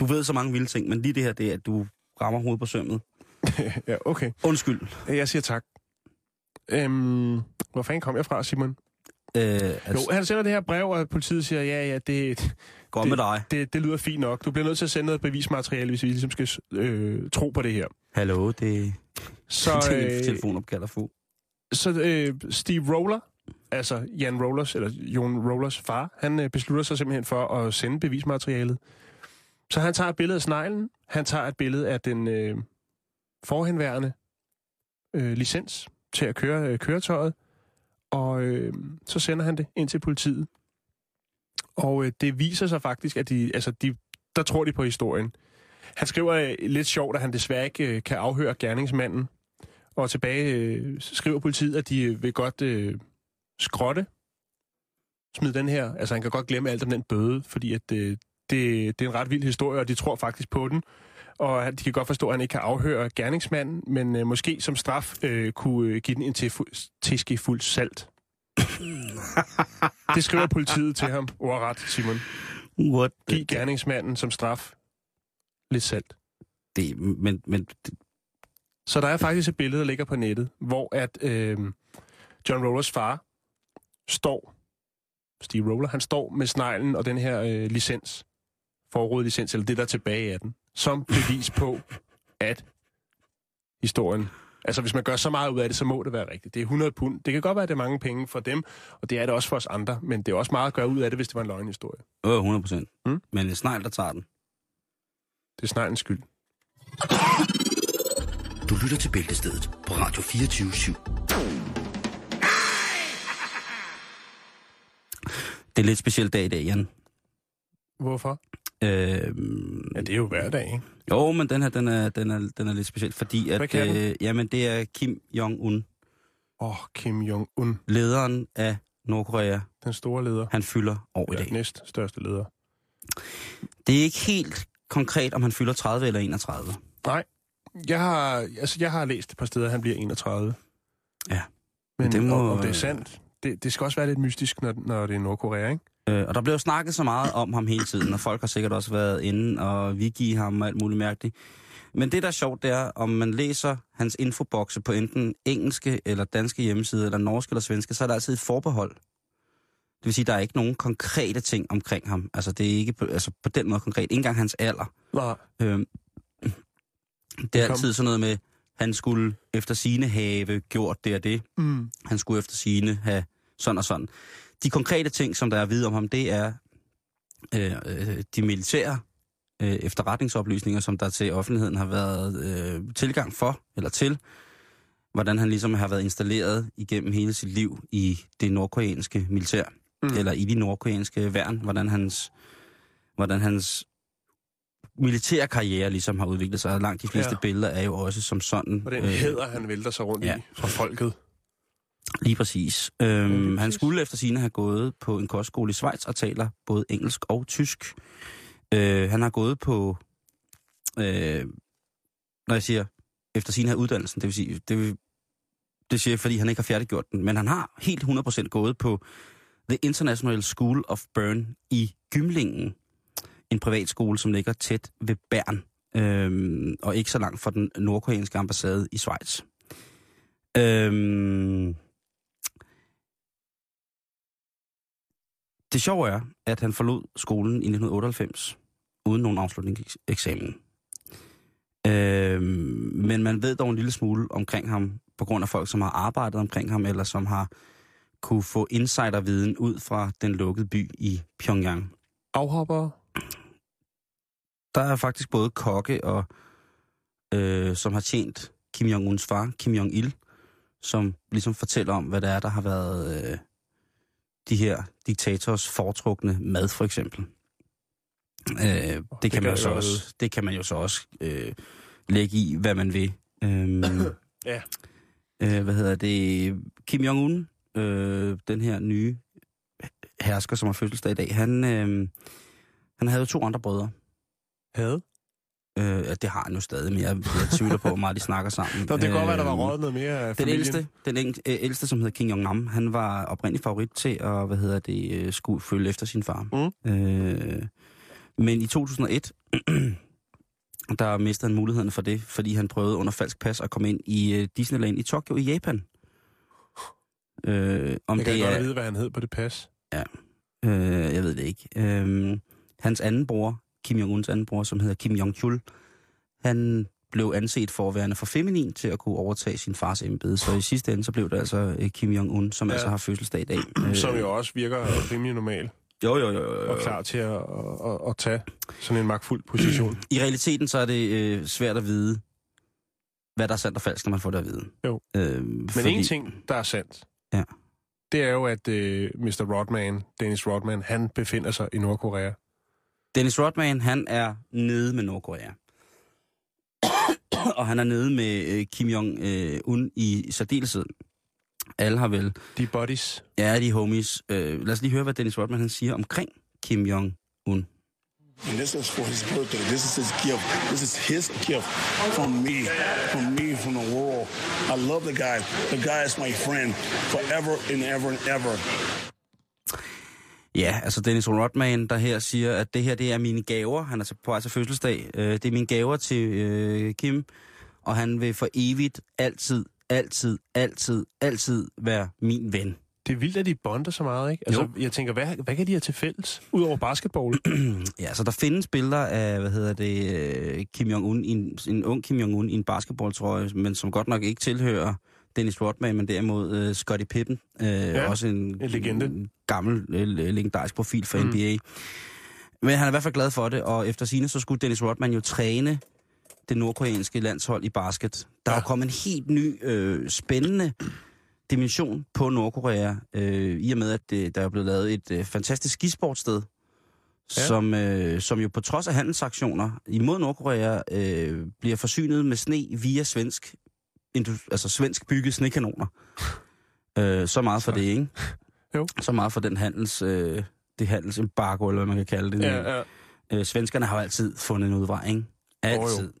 Du ved så mange vilde ting, men lige det her, det er, at du rammer hovedet på sømmet. ja, okay. Undskyld. Jeg siger tak. Øhm, hvor fanden kom jeg fra, Simon? Øh, Jo, altså, han sender det her brev, og politiet siger, ja, ja, det, gå det, med dig. det, det lyder fint nok. Du bliver nødt til at sende noget bevismateriale, hvis vi ligesom skal øh, tro på det her. Hallo, det er Så, øh, øh, telefonopkald at få. så øh, Steve Roller, altså Jan Rollers, eller Jon Rollers far, han øh, beslutter sig simpelthen for at sende bevismaterialet. Så han tager et billede af sneglen, han tager et billede af den øh, forhenværende øh, licens til at køre øh, køretøjet, og øh, så sender han det ind til politiet. Og øh, det viser sig faktisk, at de, altså de, der tror de på historien. Han skriver øh, lidt sjovt, at han desværre ikke øh, kan afhøre gerningsmanden, og tilbage øh, skriver politiet, at de øh, vil godt øh, skrotte, smide den her. Altså han kan godt glemme alt om den bøde, fordi at, øh, det, det er en ret vild historie, og de tror faktisk på den. Og de kan godt forstå, at han ikke kan afhøre gerningsmanden, men øh, måske som straf øh, kunne øh, give den en til tiske fuld salt. det skriver politiet til ham, ordret, Simon. What? Giv gerningsmanden som straf lidt salt. Det, men, men Så der er faktisk et billede, der ligger på nettet, hvor at øh, John Rollers far står, Steve Roller, han står med sneglen og den her øh, licens, forrådet licens, eller det der er tilbage af den, som bevis på, at historien, altså hvis man gør så meget ud af det, så må det være rigtigt. Det er 100 pund. Det kan godt være, at det er mange penge for dem, og det er det også for os andre, men det er også meget at gøre ud af det, hvis det var en løgnhistorie. øh, 100 procent. Mm. Men en snegl, der tager den. Det er sneglens skyld. Du lytter til Bæltestedet på Radio 24 /7. Det er lidt speciel dag i dag, Jan. Hvorfor? Øh, Ja, det er jo hverdag, ikke? jo, men den her, den er, den er, den er lidt speciel, fordi Hvad at, den? øh, jamen, det er Kim Jong-un, Åh, oh, Kim Jong-un, lederen af Nordkorea. den store leder. Han fylder år i Ja, dag. næst største leder. Det er ikke helt konkret, om han fylder 30 eller 31. Jeg har, altså, jeg har læst et par steder, at han bliver 31. Ja. Men det det må- om, om det er sandt, det, det skal også være lidt mystisk, når, når det er Nordkorea, ikke? Øh, og der blev snakket så meget om ham hele tiden, og folk har sikkert også været inde og wiki ham og alt muligt mærkeligt. Men det, der er sjovt, det er, om man læser hans infobokse på enten engelske eller danske hjemmeside, eller norske eller svenske, så er der altid et forbehold. Det vil sige, der er ikke nogen konkrete ting omkring ham. Altså, det er ikke på, altså, på den måde konkret. Ikke engang hans alder. Nej. Øhm, det er altid sådan noget med, han skulle efter sine have gjort det og det. Mm. Han skulle efter sine have sådan og sådan. De konkrete ting, som der er at vide om ham, det er øh, øh, de militære øh, efterretningsoplysninger, som der til offentligheden har været øh, tilgang for, eller til, hvordan han ligesom har været installeret igennem hele sit liv i det nordkoreanske militær, Mm. eller i de nordkoreanske værn, hvordan hans, hvordan hans militære karriere ligesom har udviklet sig. Langt de fleste Ja. billeder er jo også som sådan. Den øh, han vælter sig rundt ja. i fra folket. Lige præcis. Øhm, han præcis. skulle efter sine have gået på en kostskole i Schweiz og taler både engelsk og tysk. Øh, han har gået på, øh, når jeg siger efter sine have uddannelsen, det vil sige, det, vil, det siger jeg, fordi han ikke har færdiggjort den, men han har helt 100% gået på The International School of Bern i Gymlingen, en privatskole, som ligger tæt ved Bern, øhm, og ikke så langt fra den nordkoreanske ambassade i Schweiz. Øhm, det sjove er, at han forlod skolen i 1998 uden nogen afslutningseksamen. Øhm, men man ved dog en lille smule omkring ham, på grund af folk, som har arbejdet omkring ham, eller som har kunne få insiderviden ud fra den lukkede by i Pyongyang. Afhopper. Der er faktisk både kokke, og, øh, som har tjent Kim Jong-uns far, Kim Jong-il, som ligesom fortæller om, hvad det er, der har været øh, de her diktators foretrukne mad, for eksempel. Øh, det, det, kan man jo så også, det kan man jo så også øh, lægge i, hvad man vil. Øhm, Ja. øh, hvad hedder det? Kim Jong-un, øh, den her nye hersker, som har fødselsdag i dag, han, øh, han havde jo to andre brødre. Havde? Øh, ja, det har han jo stadig, men jeg, jeg tvivler på, hvor meget de snakker sammen. Nå, det kan godt være, der var Øhm, rådet noget mere af Den ældste, den øh, ældste, som hedder Kim Jong-nam, han var oprindelig favorit til at, hvad hedder det, øh, skulle følge efter sin far. Mm. Øh, men i 2001, der mistede han muligheden for det, fordi han prøvede under falsk pas at komme ind i øh, Disneyland i Tokyo i Japan. Øh, om Jeg kan det godt er, vide, hvad han hed på det pas. Øh, jeg ved det ikke. Øh, hans anden bror, Kim Jong-uns anden bror, som hedder Kim Jong-chul, han blev anset for at være for feminin til at kunne overtage sin fars embede. Så i sidste ende, så blev det altså øh, Kim Jong-un, som Ja. ja. altså har fødselsdag i dag. Som jo også virker rimelig normal Jo, jo, jo, jo. og klar til at, at, at, at tage sådan en magtfuld position. I realiteten, så er det øh, svært at vide, hvad der er sandt og falsk, når man får det at vide. Jo. Øh, Men fordi... en ting, der er sandt, Ja. det er jo, at øh, Mr. Rodman, Dennis Rodman, han befinder sig i Nordkorea. Dennis Rodman, han er nede med Nordkorea. og han er nede med øh, Kim Jong-un i særdeleshed. Alle har vel De buddies. Ja, de homies. Øh, lad os lige høre, hvad Dennis Rodman han siger omkring Kim Jong-un. And this is for his birthday. This is his gift. This is his gift from me, from me, from the world. I love the guy. The guy is my friend forever and ever and ever. Ja, altså Dennis Rodman, der her siger, at det her det er mine gaver. Han er så på vej til fødselsdag. Øh, det er mine gaver til øh, Kim, og han vil for evigt, altid, altid, altid, altid være min ven. Det er vildt, at de bonder så meget, ikke? Altså, Jo. jeg tænker, hvad, hvad kan de have til fælles? Udover basketball. Ja, så der findes billeder af, hvad hedder det, øh, Kim Jong-un, en, en ung Kim Jong-un i en basketballtrøje, men som godt nok ikke tilhører Dennis Rodman, men derimod øh, Scottie Pippen. Øh, ja, også en, en legende. en gammel, øh, legendarisk profil for Mm. NBA. Men han er i hvert fald glad for det, og efter sine så skulle Dennis Rodman jo træne det nordkoreanske landshold i basket. Der ja. er jo kommet en helt ny, øh, spændende dimension på Nordkorea, øh, i og med, at det, der er blevet lavet et øh, fantastisk skisportsted, Ja. som, øh, som jo på trods af handelsaktioner imod Nordkorea øh, bliver forsynet med sne via svensk, altså svensk bygget snekanoner. Øh, så meget for det, ikke? Jo. Så meget for den handels, øh, det handelsembargo, eller hvad man kan kalde det. ja, ja. Øh, svenskerne har jo altid fundet en udvej, ikke? Altid. Det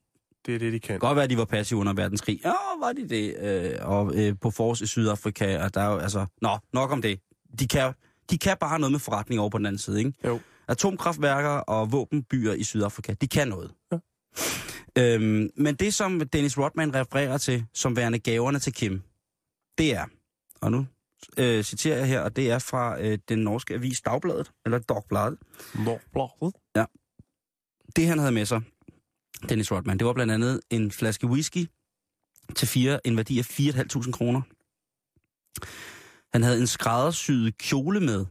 Det er det, de kan. Godt være, at de var passive under verdenskrig. Ja, var de det? Øh, og øh, på Fors i Sydafrika, og der er jo, altså... Nå, nok om det. De kan, de kan bare noget med forretning over på den anden side, ikke? Jo. Atomkraftværker og våbenbyer i Sydafrika, de kan noget. Ja. Øhm, men det, som Dennis Rodman refererer til som værende gaverne til Kim, det er, og nu øh, citerer jeg her, og det er fra øh, den norske avis Dagbladet, eller Dagbladet. Nå, blå. Det han havde med sig, Dennis Rodman, det var blandt andet en flaske whisky til fire, en værdi af 4.500 kroner. Han havde en skræddersyet kjole med.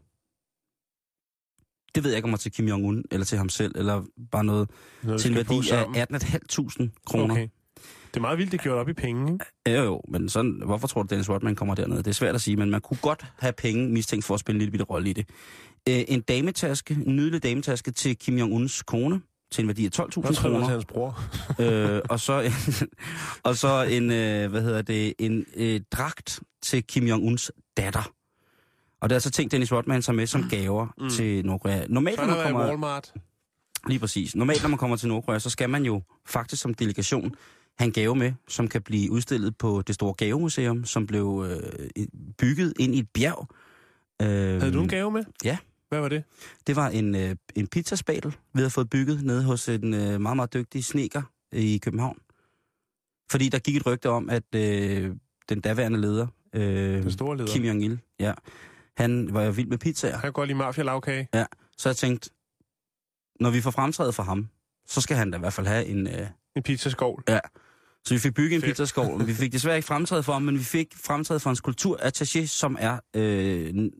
Det ved jeg ikke, om var til Kim Jong-un, eller til ham selv, eller bare noget, Noget, til en værdi af 18.500 kroner. Okay. Det er meget vildt, det gjort op i penge, ikke? Ja, jo, men sådan, hvorfor tror du, Dennis Rodman kommer derned? Det er svært at sige, men man kunne godt have penge mistænkt for at spille en lille bitte rolle i det. Øh, en dametaske, en nydelig dametaske til Kim Jong-uns kone, til en værdi af 12.000 Jeg tror, det var til kroner. hans bror. øh, og så, og så en, øh, hvad hedder det, en øh, dragt til Kim Jong-uns datter. Og det er altså ting, Dennis Rodman tager med som gaver mm. til Nordkorea. Normalt, Så når man kommer, Walmart. lige præcis. Normalt, når man kommer til Nordkorea, så skal man jo faktisk som delegation have en gave med, som kan blive udstillet på det store gavemuseum, som blev øh, bygget ind i et bjerg. Øh, Havde du en gave med? Ja. Hvad var det? Det var en, øh, en pizzaspadel, vi havde fået bygget nede hos en øh, meget, meget dygtig sneker i København. Fordi der gik et rygte om, at øh, den daværende leder, øh, Den store leder. Kim Jong-il, ja, han var jo vild med pizzaer. Han kan godt lide mafia-lavkage. Så jeg tænkte, når vi får fremtrædet for ham, så skal han da i hvert fald have en... Øh, En pizzaskål. Så vi fik bygget en Fedt. pizzaskål. Vi fik desværre ikke fremtrædet for ham, men vi fik fremtrædet for hans kulturattaché, som er øh,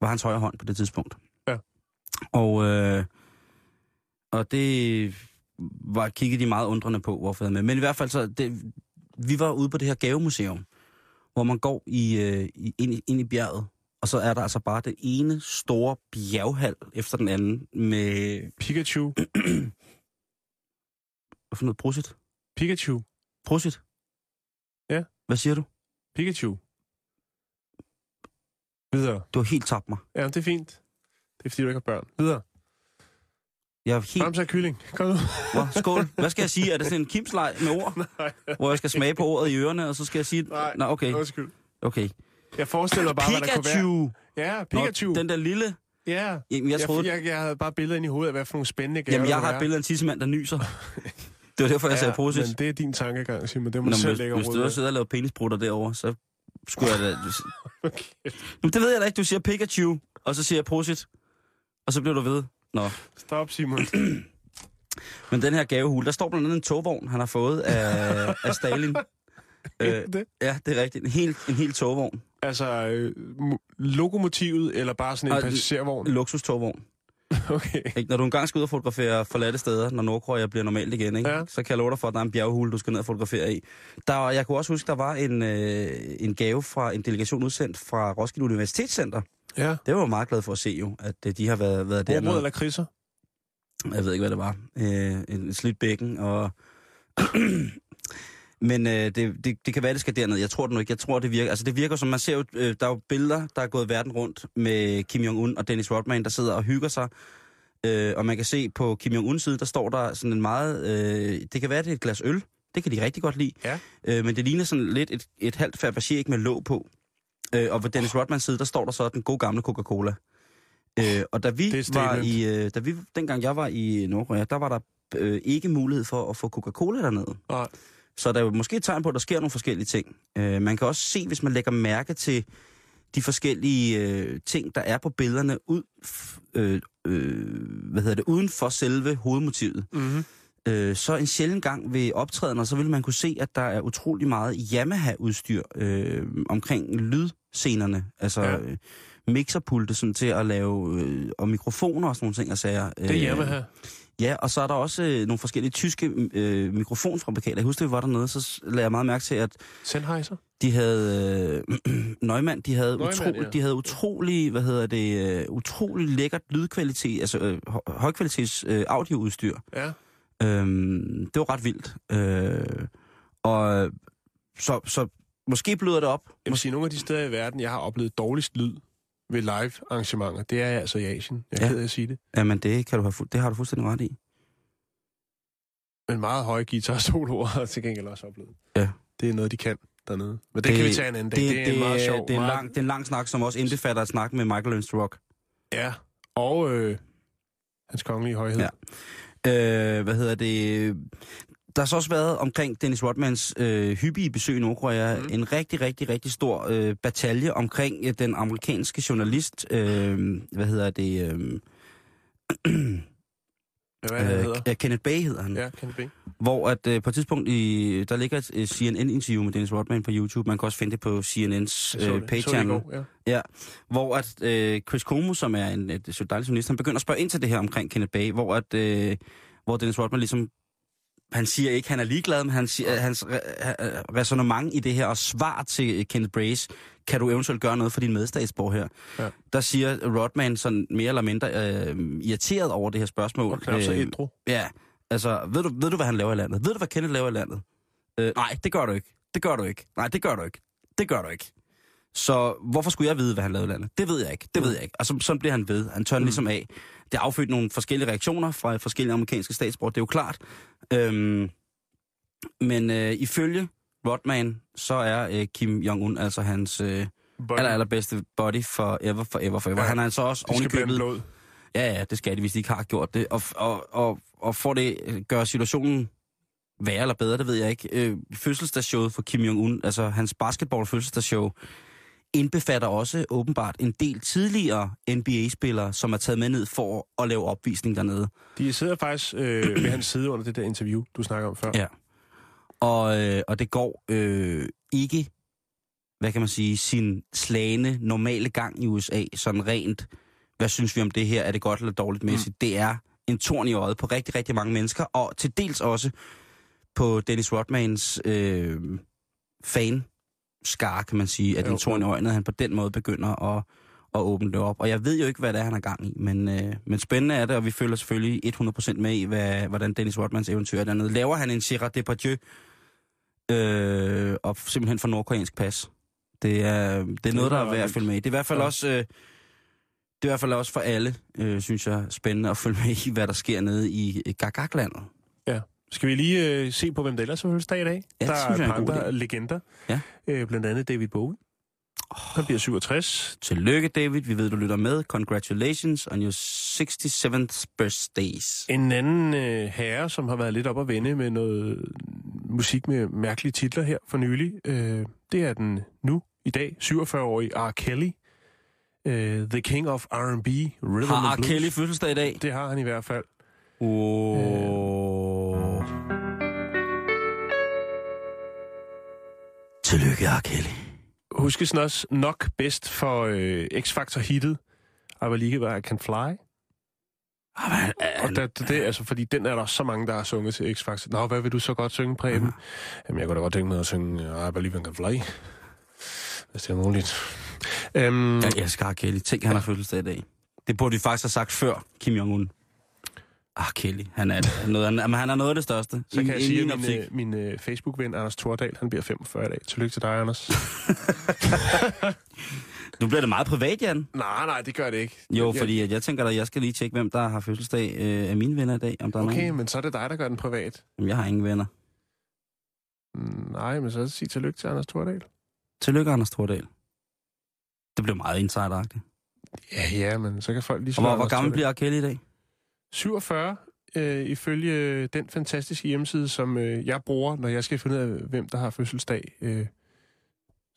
var hans højre hånd på det tidspunkt. Ja. Og, øh, og det var kiggede de meget undrende på, hvorfor jeg med. Men i hvert fald så, det, vi var ude på det her gavemuseum, hvor man går i, øh, ind, i, ind i bjerget, og så er der altså bare den ene store bjerghal efter den anden med... Pikachu. Hvad for noget? Prosit? Pikachu. Prosit? Ja. Hvad siger du? Pikachu. Videre. Du har helt tabt mig. Ja, det er fint. Det er fordi, du ikke har børn. Videre. Jeg er helt... Fremsat kylling. Kom nu. Nå, skål. Hvad skal jeg sige? Er det sådan en kimsleg med ord? Nej. Hvor jeg skal smage på ordet i ørerne, og så skal jeg sige... Nej. Nå, okay. Undskyld. okay. Jeg forestiller mig bare, hvad der kunne være. Pikachu! Ja, Pikachu. Nå, den der lille... Ja. Jamen, jeg troede... jeg, jeg, jeg havde bare billeder ind i hovedet af, hvad for nogle spændende gaver Jamen, jeg har et billede af en tissemand, der nyser. Det var derfor, jeg sagde prosit. men det er din tankegang, Simon. Det må Nå, du selv lægge hvis, hvis du sidder og laver penisbrutter derovre, så skulle jeg da... Okay. Men det ved jeg da ikke. Du siger Pikachu, og så siger jeg prosit. Og så bliver du ved. Nå. Stop, Simon. Men den her gavehul, der står blandt andet en togvogn, han har fået af, af Stalin. øh, det? ja, det er rigtigt. En hel, en hel togvogn. Altså, øh, mo- lokomotivet, eller bare sådan en Og- passagervogn? Luksus-togvogn. Okay. Ikke? Når du engang skal ud og fotografere forladte steder, når Nordkorea bliver normalt igen, ikke? Ja. så kan jeg love dig for, at der er en bjerghule, du skal ned og fotografere i. Der, jeg kunne også huske, der var en, øh, en gave fra en delegation udsendt fra Roskilde Universitetscenter. Ja. Det var jeg meget glad for at se jo, at øh, de har været, været Råbrød dernede. eller kriser? Jeg ved ikke, hvad det var. Øh, en slidt bækken, og... Men øh, det, det, det kan være, det skal derned. Jeg tror det nu ikke. Jeg tror, det virker. Altså, det virker som, man ser jo, øh, der er jo billeder, der er gået verden rundt med Kim Jong-un og Dennis Rodman, der sidder og hygger sig. Øh, og man kan se på Kim Jong-uns side, der står der sådan en meget... Øh, det kan være, det er et glas øl. Det kan de rigtig godt lide. Ja. Øh, men det ligner sådan lidt et, et halvt Fabergé ikke med låg på. Øh, og på Dennis Rodmans side, der står der så den gode gamle Coca-Cola. Øh, og da vi var i, øh, da vi, dengang jeg var i Nordkorea, der var der øh, ikke mulighed for at få Coca-Cola dernede. Nej. Så der er jo måske et tegn på, at der sker nogle forskellige ting. Øh, man kan også se, hvis man lægger mærke til de forskellige øh, ting, der er på billederne ud, øh, øh, hvad hedder det, uden for selve hovedmotivet. Mm-hmm. Øh, så en sjældent gang ved optrædener, så vil man kunne se, at der er utrolig meget Yamaha-udstyr øh, omkring lydscenerne. Altså Ja. øh, mixerpulte sådan, til at lave, øh, og mikrofoner og sådan nogle ting og sager. Det er hjemme her. Ja, og så er der også øh, nogle forskellige tyske øh, mikrofonfabrikater. Jeg husker, vi var dernede, så lagde jeg meget mærke til, at Sennheiser. de havde... Øh, Neumann, de havde, Neumann, utro, ja. de havde utrolig, hvad hedder det, øh, utrolig lækkert lydkvalitet, altså øh, hø- højkvalitets øh, audioudstyr. Ja. Øhm, det var ret vildt. Øh, og så, så måske bløder det op. Jeg vil sige, nogle af de steder i verden, jeg har oplevet dårligst lyd ved live arrangementer, det er altså i Asien. Jeg er Ja. ked af at sige det. Jamen, det, kan du have, det har du fuldstændig ret i. Men meget høje guitar-soloer har til gengæld også oplevet. Ja. Det er noget, de kan dernede. Men det, det kan vi tage en anden dag. Det, det, er en meget sjov. Det er en, lang, det er en lang snak, som også indbefatter et snak med Michael Ernst Rock. Ja, og øh, hans kongelige højhed. Ja. Øh, hvad hedder det? Der har så også været omkring Dennis Rodmans øh, hyppige besøg i Nordkorea mm. en rigtig, rigtig, rigtig stor øh, batalje omkring øh, den amerikanske journalist, øh, hvad hedder det? Øh, hvad øh, hedder? øh, Kenneth Bay hedder han. Ja, Kenneth Bay. Hvor at øh, på et tidspunkt, i, der ligger et øh, CNN-interview med Dennis Rodman på YouTube. Man kan også finde det på CNN's øh, page-channel. Ja. Ja, hvor at øh, Chris Como, som er en et, et dejlig journalist, han begynder at spørge ind til det her omkring Kenneth Bay, hvor, at, øh, hvor Dennis Rodman ligesom, han siger ikke, han er ligeglad, men han siger, hans re, resonemang i det her og svar til Kenneth Brace, kan du eventuelt gøre noget for din medstatsborg her? Ja. Der siger Rodman sådan mere eller mindre øh, irriteret over det her spørgsmål. Og så Øh, intro. Ja, altså, ved du, ved du, hvad han laver i landet? Ved du, hvad Kenneth laver i landet? Øh, nej, det gør du ikke. Det gør du ikke. Nej, det gør du ikke. Det gør du ikke. Så hvorfor skulle jeg vide, hvad han lavede i landet? Det ved jeg ikke. Det ved jeg ikke. Og så, sådan bliver han ved. Han tør mm. ligesom af. Det har affødt nogle forskellige reaktioner fra forskellige amerikanske statsborger. Det er jo klart. Øhm, men øh, ifølge Rodman, så er øh, Kim Jong-un altså hans øh, aller, allerbedste body forever, forever, forever. Ja, han er altså også ovenikøbet... Ja, ja, det skal de, hvis de ikke har gjort det. Og, og, og, og får det, øh, gør situationen værre eller bedre, det ved jeg ikke. Øh, fødselsdagsshowet for Kim Jong-un, altså hans basketball-fødselsdagsshow, indbefatter også åbenbart en del tidligere NBA-spillere, som er taget med ned for at lave opvisning dernede. De sidder faktisk øh, ved hans side under det der interview, du snakker om før. Ja. Og, øh, og det går øh, ikke, hvad kan man sige, sin slagende normale gang i USA, sådan rent, hvad synes vi om det her, er det godt eller dårligt mæssigt? Mm. Det er en torn i øjet på rigtig, rigtig mange mennesker, og til dels også på Dennis Rodmans øh, fan skar, kan man sige, at Jo. en torn i øjnet, at han på den måde begynder at, at åbne det op. Og jeg ved jo ikke, hvad det er, han har gang i, men, øh, men spændende er det, og vi følger selvfølgelig 100% med i, hvad, hvordan Dennis Rodmans eventyr er dernede. Laver han en Gerard Depardieu øh, og simpelthen for nordkoreansk pas? Det er, det er noget, der er værd at følge med i. Det er i hvert fald Ja. også... Øh, det er i hvert fald også for alle, øh, synes jeg, spændende at følge med i, hvad der sker nede i Gagaglandet. Skal vi lige øh, se på, hvem der ellers har fødselsdag i dag? Ja, der synes er en et par andre legender. Ja. Øh, blandt andet David Bowie. Han bliver 67. Tillykke, David. Vi ved, du lytter med. Congratulations on your 67th birthdays. En anden øh, herre, som har været lidt op at vende med noget musik med mærkelige titler her for nylig, øh, det er den nu, i dag, 47-årige R. Kelly. Øh, the King of R&B, Rhythm Har Blues. Kelly fødselsdag i dag? Det har han i hvert fald. Oh. Tillykke, R. Kelly. Huskes også nok bedst for øh, X-Factor-hittet, I Believe I Can Fly. Jamen, Og det, det, det, altså, fordi den er der så mange, der har sunget til X-Factor. Nå, hvad vil du så godt synge, Preben? Mhm. Jamen, jeg kunne da godt tænke mig at synge uh, I Believe I Can Fly. Hvis det er muligt. Øhm, jeg elsker R. Kelly. Tænk, han har fødselsdag i dag. Det burde vi faktisk have sagt før Kim Jong-un. R. Kelly, han er, noget, af- jamen, han er noget af det største. så I- kan jeg sige, min at min, øh, min øh, Facebook-ven Anders Thordal, han bliver 45 i dag. Tillykke til dig, Anders. Nu bliver det meget privat, Jan. nej, nej, det gør det ikke. Jo, Jeg- fordi at jeg tænker, at jeg skal lige tjekke, hvem der har fødselsdag øh, af mine venner i dag. Om der er Okay, nogen. men så er det dig, der gør den privat. Jamen, jeg har ingen venner. Mm, Nej, men så sig tillykke til Anders Thordal. Tillykke, Anders Thordal. Det blev meget insideragtigt. Ja, ja, men så kan folk lige Og hvor, hvor gammel bliver. Kelly i dag? 47, øh, ifølge den fantastiske hjemmeside, som øh, jeg bruger, når jeg skal finde ud af, hvem der har fødselsdag øh,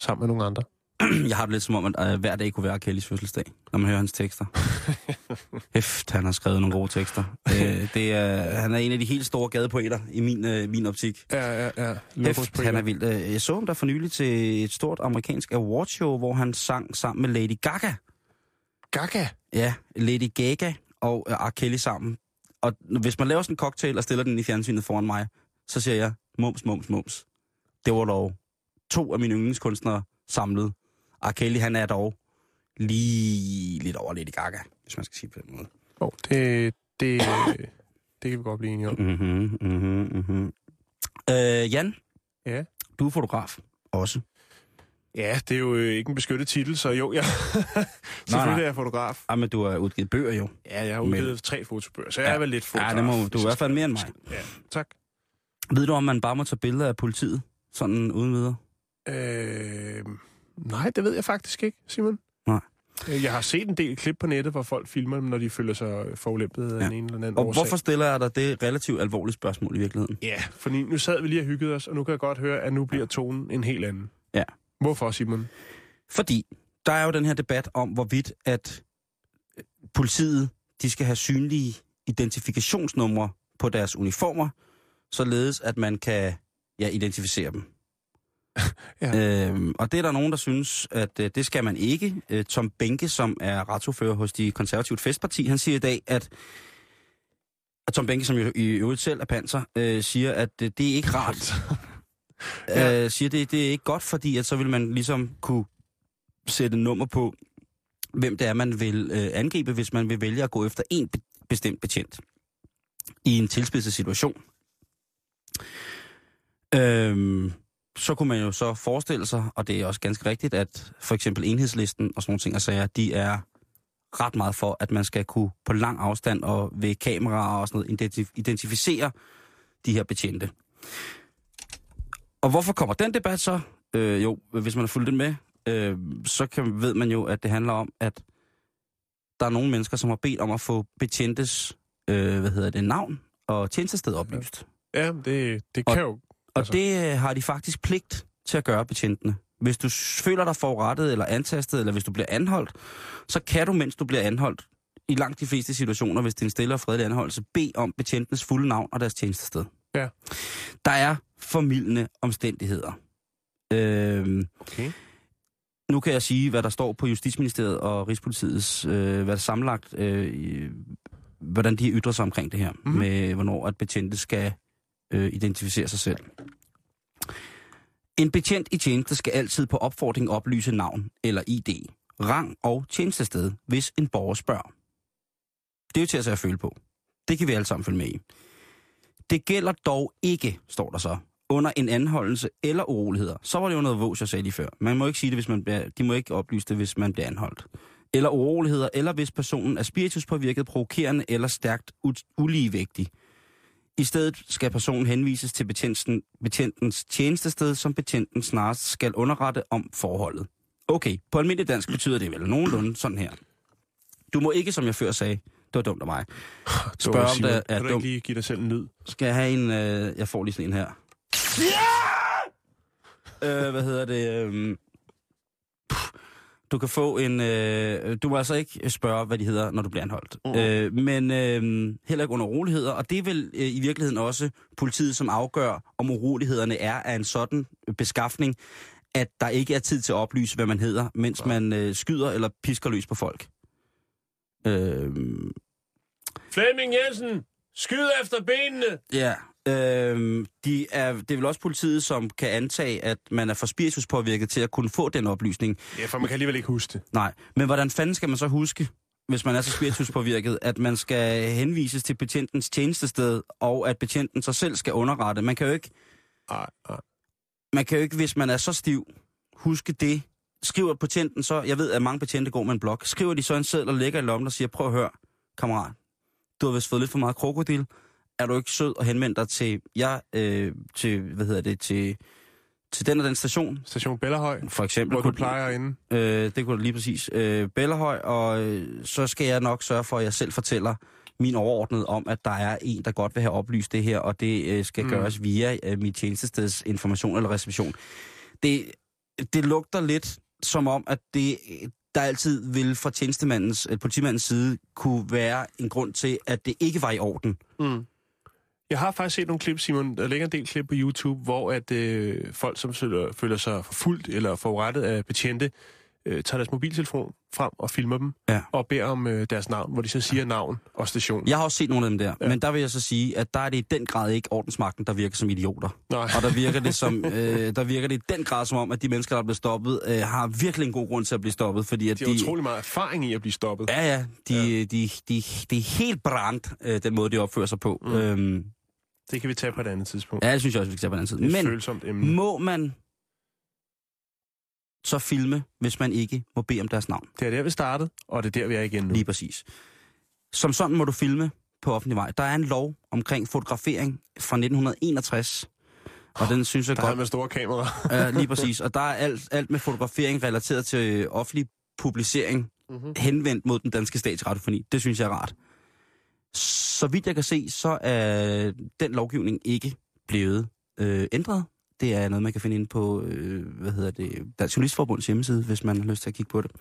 sammen med nogle andre. Jeg har det lidt som om, at øh, hver dag kunne være. Kellys fødselsdag, når man hører hans tekster. Hæft, han har skrevet nogle gode tekster. øh, det er, han er en af de helt store gadepoeter i min, øh, min optik. Ja, ja, ja. Hæft, han er vild. Øh, Jeg så ham der for nylig til et stort amerikansk awardshow, hvor han sang sammen med Lady Gaga. Gaga. Ja, Lady Gaga og øh, R. Kelly sammen. Og hvis man laver sådan en cocktail og stiller den i fjernsynet foran mig, så siger jeg, mums, mums, mums. Det var dog to af mine yndlingskunstnere samlet. R. Kelly, han er dog lige lidt over Lady Gaga, hvis man skal sige på den måde. Oh, det, det, det kan vi godt blive enige om. Mm-hmm, mm-hmm, mm-hmm. Øh, Jan, Ja. du er fotograf også. Ja, det er jo øh, ikke en beskyttet titel, så jo, jeg selvfølgelig nej. er jeg fotograf. Ah, men du har udgivet bøger jo. Ja, jeg har Men- udgivet tre fotobøger, så jeg er vel lidt fotograf. Ja, det må, du er i hvert fald mere end mig. Ja, tak. Ved du, om man bare må tage billeder af politiet? Sådan uden videre? Øh, nej, det ved jeg faktisk ikke, Simon. Nej. Øh, Jeg har set en del klip på nettet, hvor folk filmer dem, når de føler sig forulæmpet af Ja. en eller anden Og årsag. hvorfor stiller jeg dig det relativt alvorlige spørgsmål i virkeligheden? Ja, fordi nu sad vi lige og hyggede os, og nu kan jeg godt høre, at nu bliver tonen en helt anden. Ja. Hvorfor, Simon? Fordi der er jo den her debat om, hvorvidt at øh, politiet de skal have synlige identifikationsnumre på deres uniformer, således at man kan ja, identificere dem. Ja. Øhm, og det er der nogen, der synes, at øh, det skal man ikke. Øh, Tom Benke, som er retsordfører hos de konservative festparti, han siger i dag, at og Tom Benke, som jo i øvrigt selv er panser, øh, siger, at øh, det er ikke rart. Ja. øh, siger, det, det er ikke godt, fordi at så vil man ligesom kunne sætte nummer på, hvem det er, man vil øh, angribe, hvis man vil vælge at gå efter en be- bestemt betjent i en tilspidset situation. Øhm, så kunne man jo så forestille sig, og det er også ganske rigtigt, at for eksempel enhedslisten og sådan nogle ting og sager, de er ret meget for, at man skal kunne på lang afstand og ved kameraer og sådan noget identif- identificere de her betjente. Og hvorfor kommer den debat så? Øh, jo, hvis man har fulgt den med, øh, så kan, ved man jo, at det handler om, at der er nogle mennesker, som har bedt om at få betjentes øh, hvad hedder det, navn og tjenestested oplyst. Ja, det, det kan jo... Og Altså- det øh, har de faktisk pligt til at gøre betjentene. Hvis du føler dig forurettet eller antastet, eller hvis du bliver anholdt, så kan du, mens du bliver anholdt, i langt de fleste situationer, hvis det er en stille og fredelig anholdelse, bede om betjentenes fulde navn og deres tjenestested. Ja. Der er formidlende omstændigheder. Øhm, Okay. nu kan jeg sige, hvad der står på Justitsministeriet og Rigspolitiets, øh, hvad der sammenlagt, øh, hvordan de ytrer sig omkring det her, Mhm. mm-hmm. med hvornår at betjente skal øh, identificere sig selv. En betjent i tjeneste skal altid på opfordring oplyse navn eller ID, rang og tjenestested, hvis en borger spørger. Det er jo til at at føle på. Det kan vi alle sammen følge med i. Det gælder dog ikke, står der så, under en anholdelse eller uroligheder. Så var det jo noget vås, jeg sagde lige før. Man må ikke sige det, hvis man bliver, de må ikke oplyse det, hvis man bliver anholdt. Eller uroligheder, eller hvis personen er spirituspåvirket, provokerende eller stærkt u- uligevægtig. I stedet skal personen henvises til betjenten, betjentens tjenestested, som betjenten snarest skal underrette om forholdet. Okay, på almindelig dansk betyder det vel nogenlunde sådan her. Du må ikke, som jeg før sagde, det var dumt af mig, spørge om det er Kan du dumt. ikke lige give dig selv en lyd? Skal jeg have en... Øh, jeg får lige sådan en her. Ja! Øh, hvad hedder det? Øh, du kan få en... Øh, du må altså ikke spørge, hvad de hedder, når du bliver anholdt. Mm. Øh, men øh, heller ikke under uroligheder. Og det er vel øh, i virkeligheden også politiet, som afgør, om urolighederne er af en sådan beskaffning, at der ikke er tid til at oplyse, hvad man hedder, mens man øh, skyder eller pisker løs på folk. Øh, Flemming Jensen, skyd efter benene! Ja, øh, de er, det er vel også politiet, som kan antage, at man er for spirituspåvirket til at kunne få den oplysning. Ja, for man kan alligevel ikke huske det. Nej, men hvordan fanden skal man så huske, hvis man er så spirituspåvirket, at man skal henvises til betjentens tjenestested, og at betjenten sig selv skal underrette? Man kan jo ikke, Ej, ej. man kan jo ikke hvis man er så stiv, huske det. Skriver betjenten så, jeg ved, at mange betjente går med en blok, skriver de så en seddel og lægger i lommen og siger, prøv at høre, kammerat, du har vist fået lidt for meget krokodil. Er du ikke sød og henvende dig til, jeg, øh, til, hvad hedder det, til, til den og den station, Station Bellerhøj, for eksempel. hvor du plejer inde. Øh, det kunne du lige præcis. Øh, Bellerhøj, og øh, så skal jeg nok sørge for, at jeg selv fortæller min overordnede om, at der er en, der godt vil have oplyst det her, og det øh, skal Mm. mm. gøres via øh, mit tjenestesteds information eller reception. Det, det lugter lidt som om, at det, der altid vil fra tjenestemandens, øh, politimandens side kunne være en grund til, at det ikke var i orden. Mm. Jeg har faktisk set nogle klip, Simon. Der ligger en del klip på YouTube, hvor at øh, folk, som føler, føler sig forfulgt eller forurettet af betjente, øh, tager deres mobiltelefon frem og filmer dem, Ja. og beder om øh, deres navn, hvor de så siger navn og station. Jeg har også set nogle af dem der, Ja. men der vil jeg så sige, at der er det i den grad ikke ordensmagten, der virker som idioter. Nej. Og der virker det som, øh, der virker det i den grad som om, at de mennesker, der er blevet stoppet, øh, har virkelig en god grund til at blive stoppet, fordi at De har utrolig meget erfaring i at blive stoppet. Ja, ja, de, ja. De, de, de, de er helt brændt, øh, den måde, de opfører sig på. Mm. Øhm, Det kan vi tage på et andet tidspunkt. ja, det synes jeg også, vi kan tage på den anden side. Det er et Men følsomt emne. må man så filme, hvis man ikke må bede om deres navn? Det er der, vi startede, og det er der, vi er igen nu. Lige præcis. Som sådan må du filme, på offentlig vej. Der er en lov omkring fotografering fra 1961, og den synes jeg Der er godt... med store kameraer. Ja, lige præcis. Og der er alt, alt med fotografering relateret til offentlig publicering Mhm. henvendt mod den danske statsradiofoni. Det synes jeg er rart. Så vidt jeg kan se, så er den lovgivning ikke blevet øh, ændret. Det er noget, man kan finde inde på, øh, hvad hedder det, Dansk Journalistforbunds hjemmeside, hvis man har lyst til at kigge på det.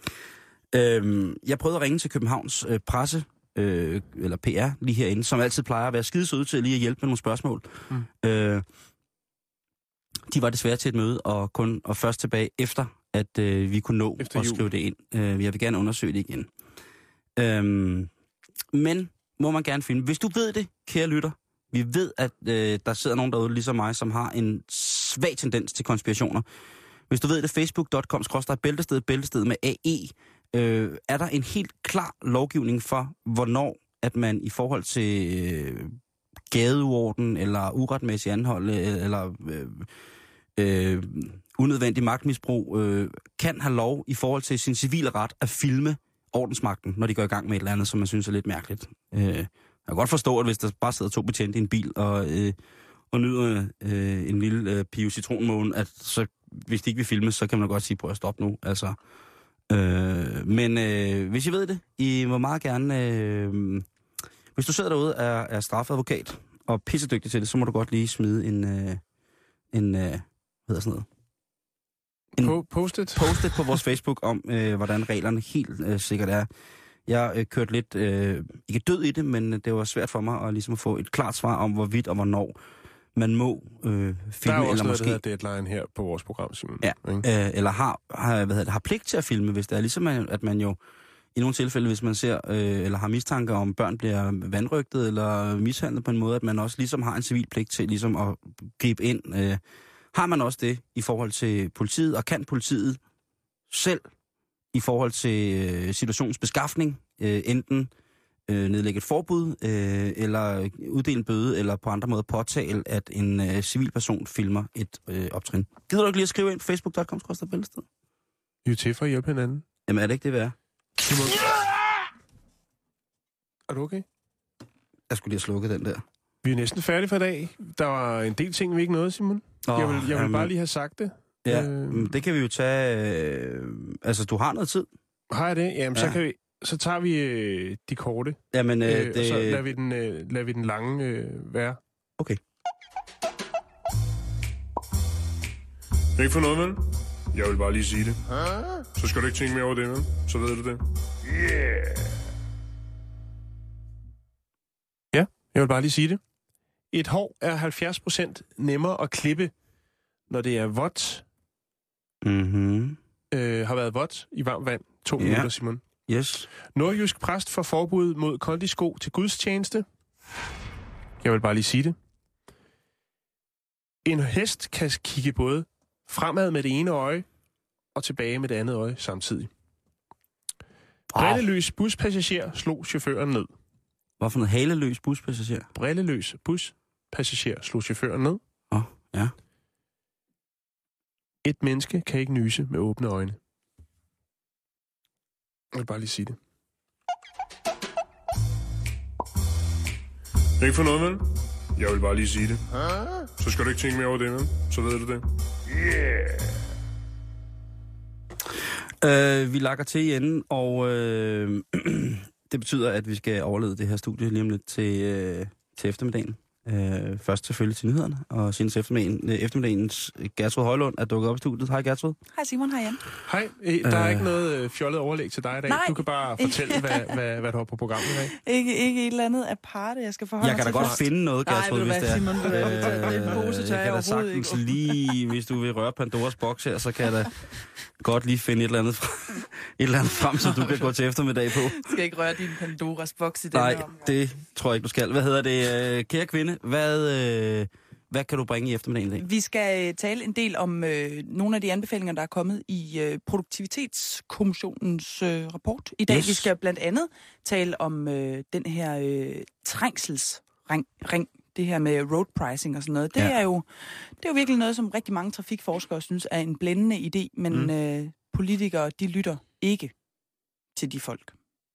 Øhm, jeg prøvede at ringe til Københavns øh, presse, øh, eller PR, lige herinde, som altid plejer at være skidesøde til lige at hjælpe med nogle spørgsmål. Mm. Øh, de var desværre til et møde, og kun og først tilbage efter, at øh, vi kunne nå Efter at skrive det ind. Øh, jeg vil gerne undersøge det igen. Øhm, men må man gerne finde. Hvis du ved det, kære lytter, vi ved, at øh, der sidder nogen derude, ligesom mig, som har en svag tendens til konspirationer. Hvis du ved det, facebook.com bæltested, bæltested med AE, øh, er der en helt klar lovgivning for, hvornår at man i forhold til øh, gadeorden eller uretmæssig anhold øh, eller øh, øh, unødvendig magtmisbrug, øh, kan have lov i forhold til sin civile ret at filme ordensmagten, når de går i gang med et eller andet, som man synes er lidt mærkeligt. Øh, jeg kan godt forstå, at hvis der bare sidder to betjente i en bil og, øh, og nyder øh, en lille øh, Pio Citronmåne, at så, hvis de ikke vil filme, så kan man godt sige, prøv at stoppe nu. Altså, øh, men øh, hvis I ved det, I må meget gerne... Øh, hvis du sidder derude er, er straffeadvokat og pissedygtig til det, så må du godt lige smide en... Øh, en øh, hvad hedder sådan noget? En- På, postet. postet på vores Facebook om, øh, hvordan reglerne helt øh, sikkert er. Jeg øh, kørte lidt, øh, ikke død i det, men det var svært for mig at, ligesom at få et klart svar om, hvorvidt og hvornår man må øh, Der er filme, jo eller også noget, måske der deadline her på vores program, Simon. Ja. Ikke? øh, eller har, har, hvad hedder det, har pligt til at filme, hvis det er ligesom, at at man jo i nogle tilfælde, hvis man ser øh, eller har mistanke om, børn bliver vandrygtet eller mishandlet på en måde, at man også ligesom har en civil pligt til ligesom at gribe ind. Øh, har man også det i forhold til politiet, og kan politiet selv i forhold til øh, situationens beskaffning øh, enten øh, nedlægge et forbud, øh, eller uddele en bøde, eller på andre måder påtale, at en øh, civil person filmer et øh, optrin. Gider du ikke lige at skrive ind på facebook.com? Vi er til for at hjælpe hinanden. Jamen er det ikke det værd? Simon. Er du okay? Jeg skulle lige have slukket den der. Vi er næsten færdige for i dag. Der var en del ting, vi ikke nåede, Simon. Åh, jeg vil, jeg vil jamen, bare lige have sagt det. Ja, Øh. det kan vi jo tage... Øh, altså, du har noget tid. Har jeg det? Jamen, ja. så, kan vi, så tager vi øh, de korte, Jamen, øh, øh, det... og så lader vi den, øh, lader vi den lange øh, være. Okay. Ikke for noget, vel? Jeg vil bare lige sige det. Så skal du ikke tænke mere over det, vel? Så ved du det. Yeah! Ja, jeg vil bare lige sige det. Et hår er 70% nemmere at klippe, når det er vådt, Mm-hmm. øh, har været vådt i varmt vand. To Ja. minutter, Simon. Yes. Nordjysk præst får forbud mod kondisko til gudstjeneste. Jeg vil bare lige sige det. En hest kan kigge både fremad med det ene øje og tilbage med det andet øje samtidig. Brilleløs buspassager slog chaufføren ned. Hvad for noget haleløs buspassager? Brilleløs buspassager slog chaufføren ned. Åh, oh, ja. Et menneske kan ikke nyse med åbne øjne. Jeg vil bare lige sige det. Ikke for noget, vel? Jeg vil bare lige sige det. Så skal du ikke tænke mere over det, vel? Så ved du det. Øh, vi lakker til i enden, og øh, det betyder, at vi skal overlede det her studie lige om lidt til, øh, til eftermiddagen. Øh, først selvfølgelig til nyhederne, og senest eftermiddagen, øh, eftermiddagens Gertrud Højlund er dukket op i studiet. Hej Gertrud. Hej Simon, hej Jan. Hej, øh, der er Øh. ikke noget øh, fjollet overlæg til dig i dag. Nej. Du kan bare fortælle, hvad, hvad, hvad du har på programmet i dag. Ikke, ikke et eller andet aparte, jeg skal forholde Jeg kan da godt først. finde noget, Gertrud, du hvis det er. Simon, du hvad, det er en pose, jeg jeg kan da sagtens ikke. lige, hvis du vil røre Pandoras boks her, så kan jeg da godt lige finde et eller andet, fra- et eller andet frem, så du kan gå til eftermiddag på. Jeg skal ikke røre din Pandoras boks i den Nej, her omgang. det tror jeg ikke, du skal. Hvad hedder det, øh, kære kvinde? Hvad, øh, hvad kan du bringe i eftermiddagen i dag? Vi skal øh, tale en del om øh, nogle af de anbefalinger, der er kommet i øh, Produktivitetskommissionens øh, rapport. I dag Yes. vi skal blandt andet tale om øh, den her øh, trængselsring, ring, det her med road pricing og sådan noget. Det, Ja. er jo, det er jo virkelig noget, som rigtig mange trafikforskere synes er en blændende idé, men Mm. øh, politikere, de lytter ikke til de folk.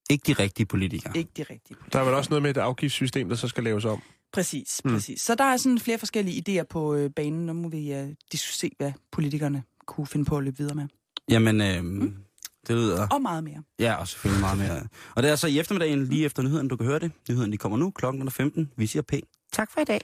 Ikke de rigtige politikere. Ikke de rigtige. Der er vel også noget med et afgiftssystem, der så skal laves om. Præcis, Mm. præcis. Så der er sådan flere forskellige idéer på øh, banen. Nu må vi uh, se, hvad politikerne kunne finde på at løbe videre med. Jamen, øh, det lyder... Og meget mere. Ja, og selvfølgelig meget mere. Og det er så i eftermiddagen, lige efter nyheden, du kan høre det. Nyheden de kommer nu, klokken er 15. Vi siger pænt. Tak for i dag.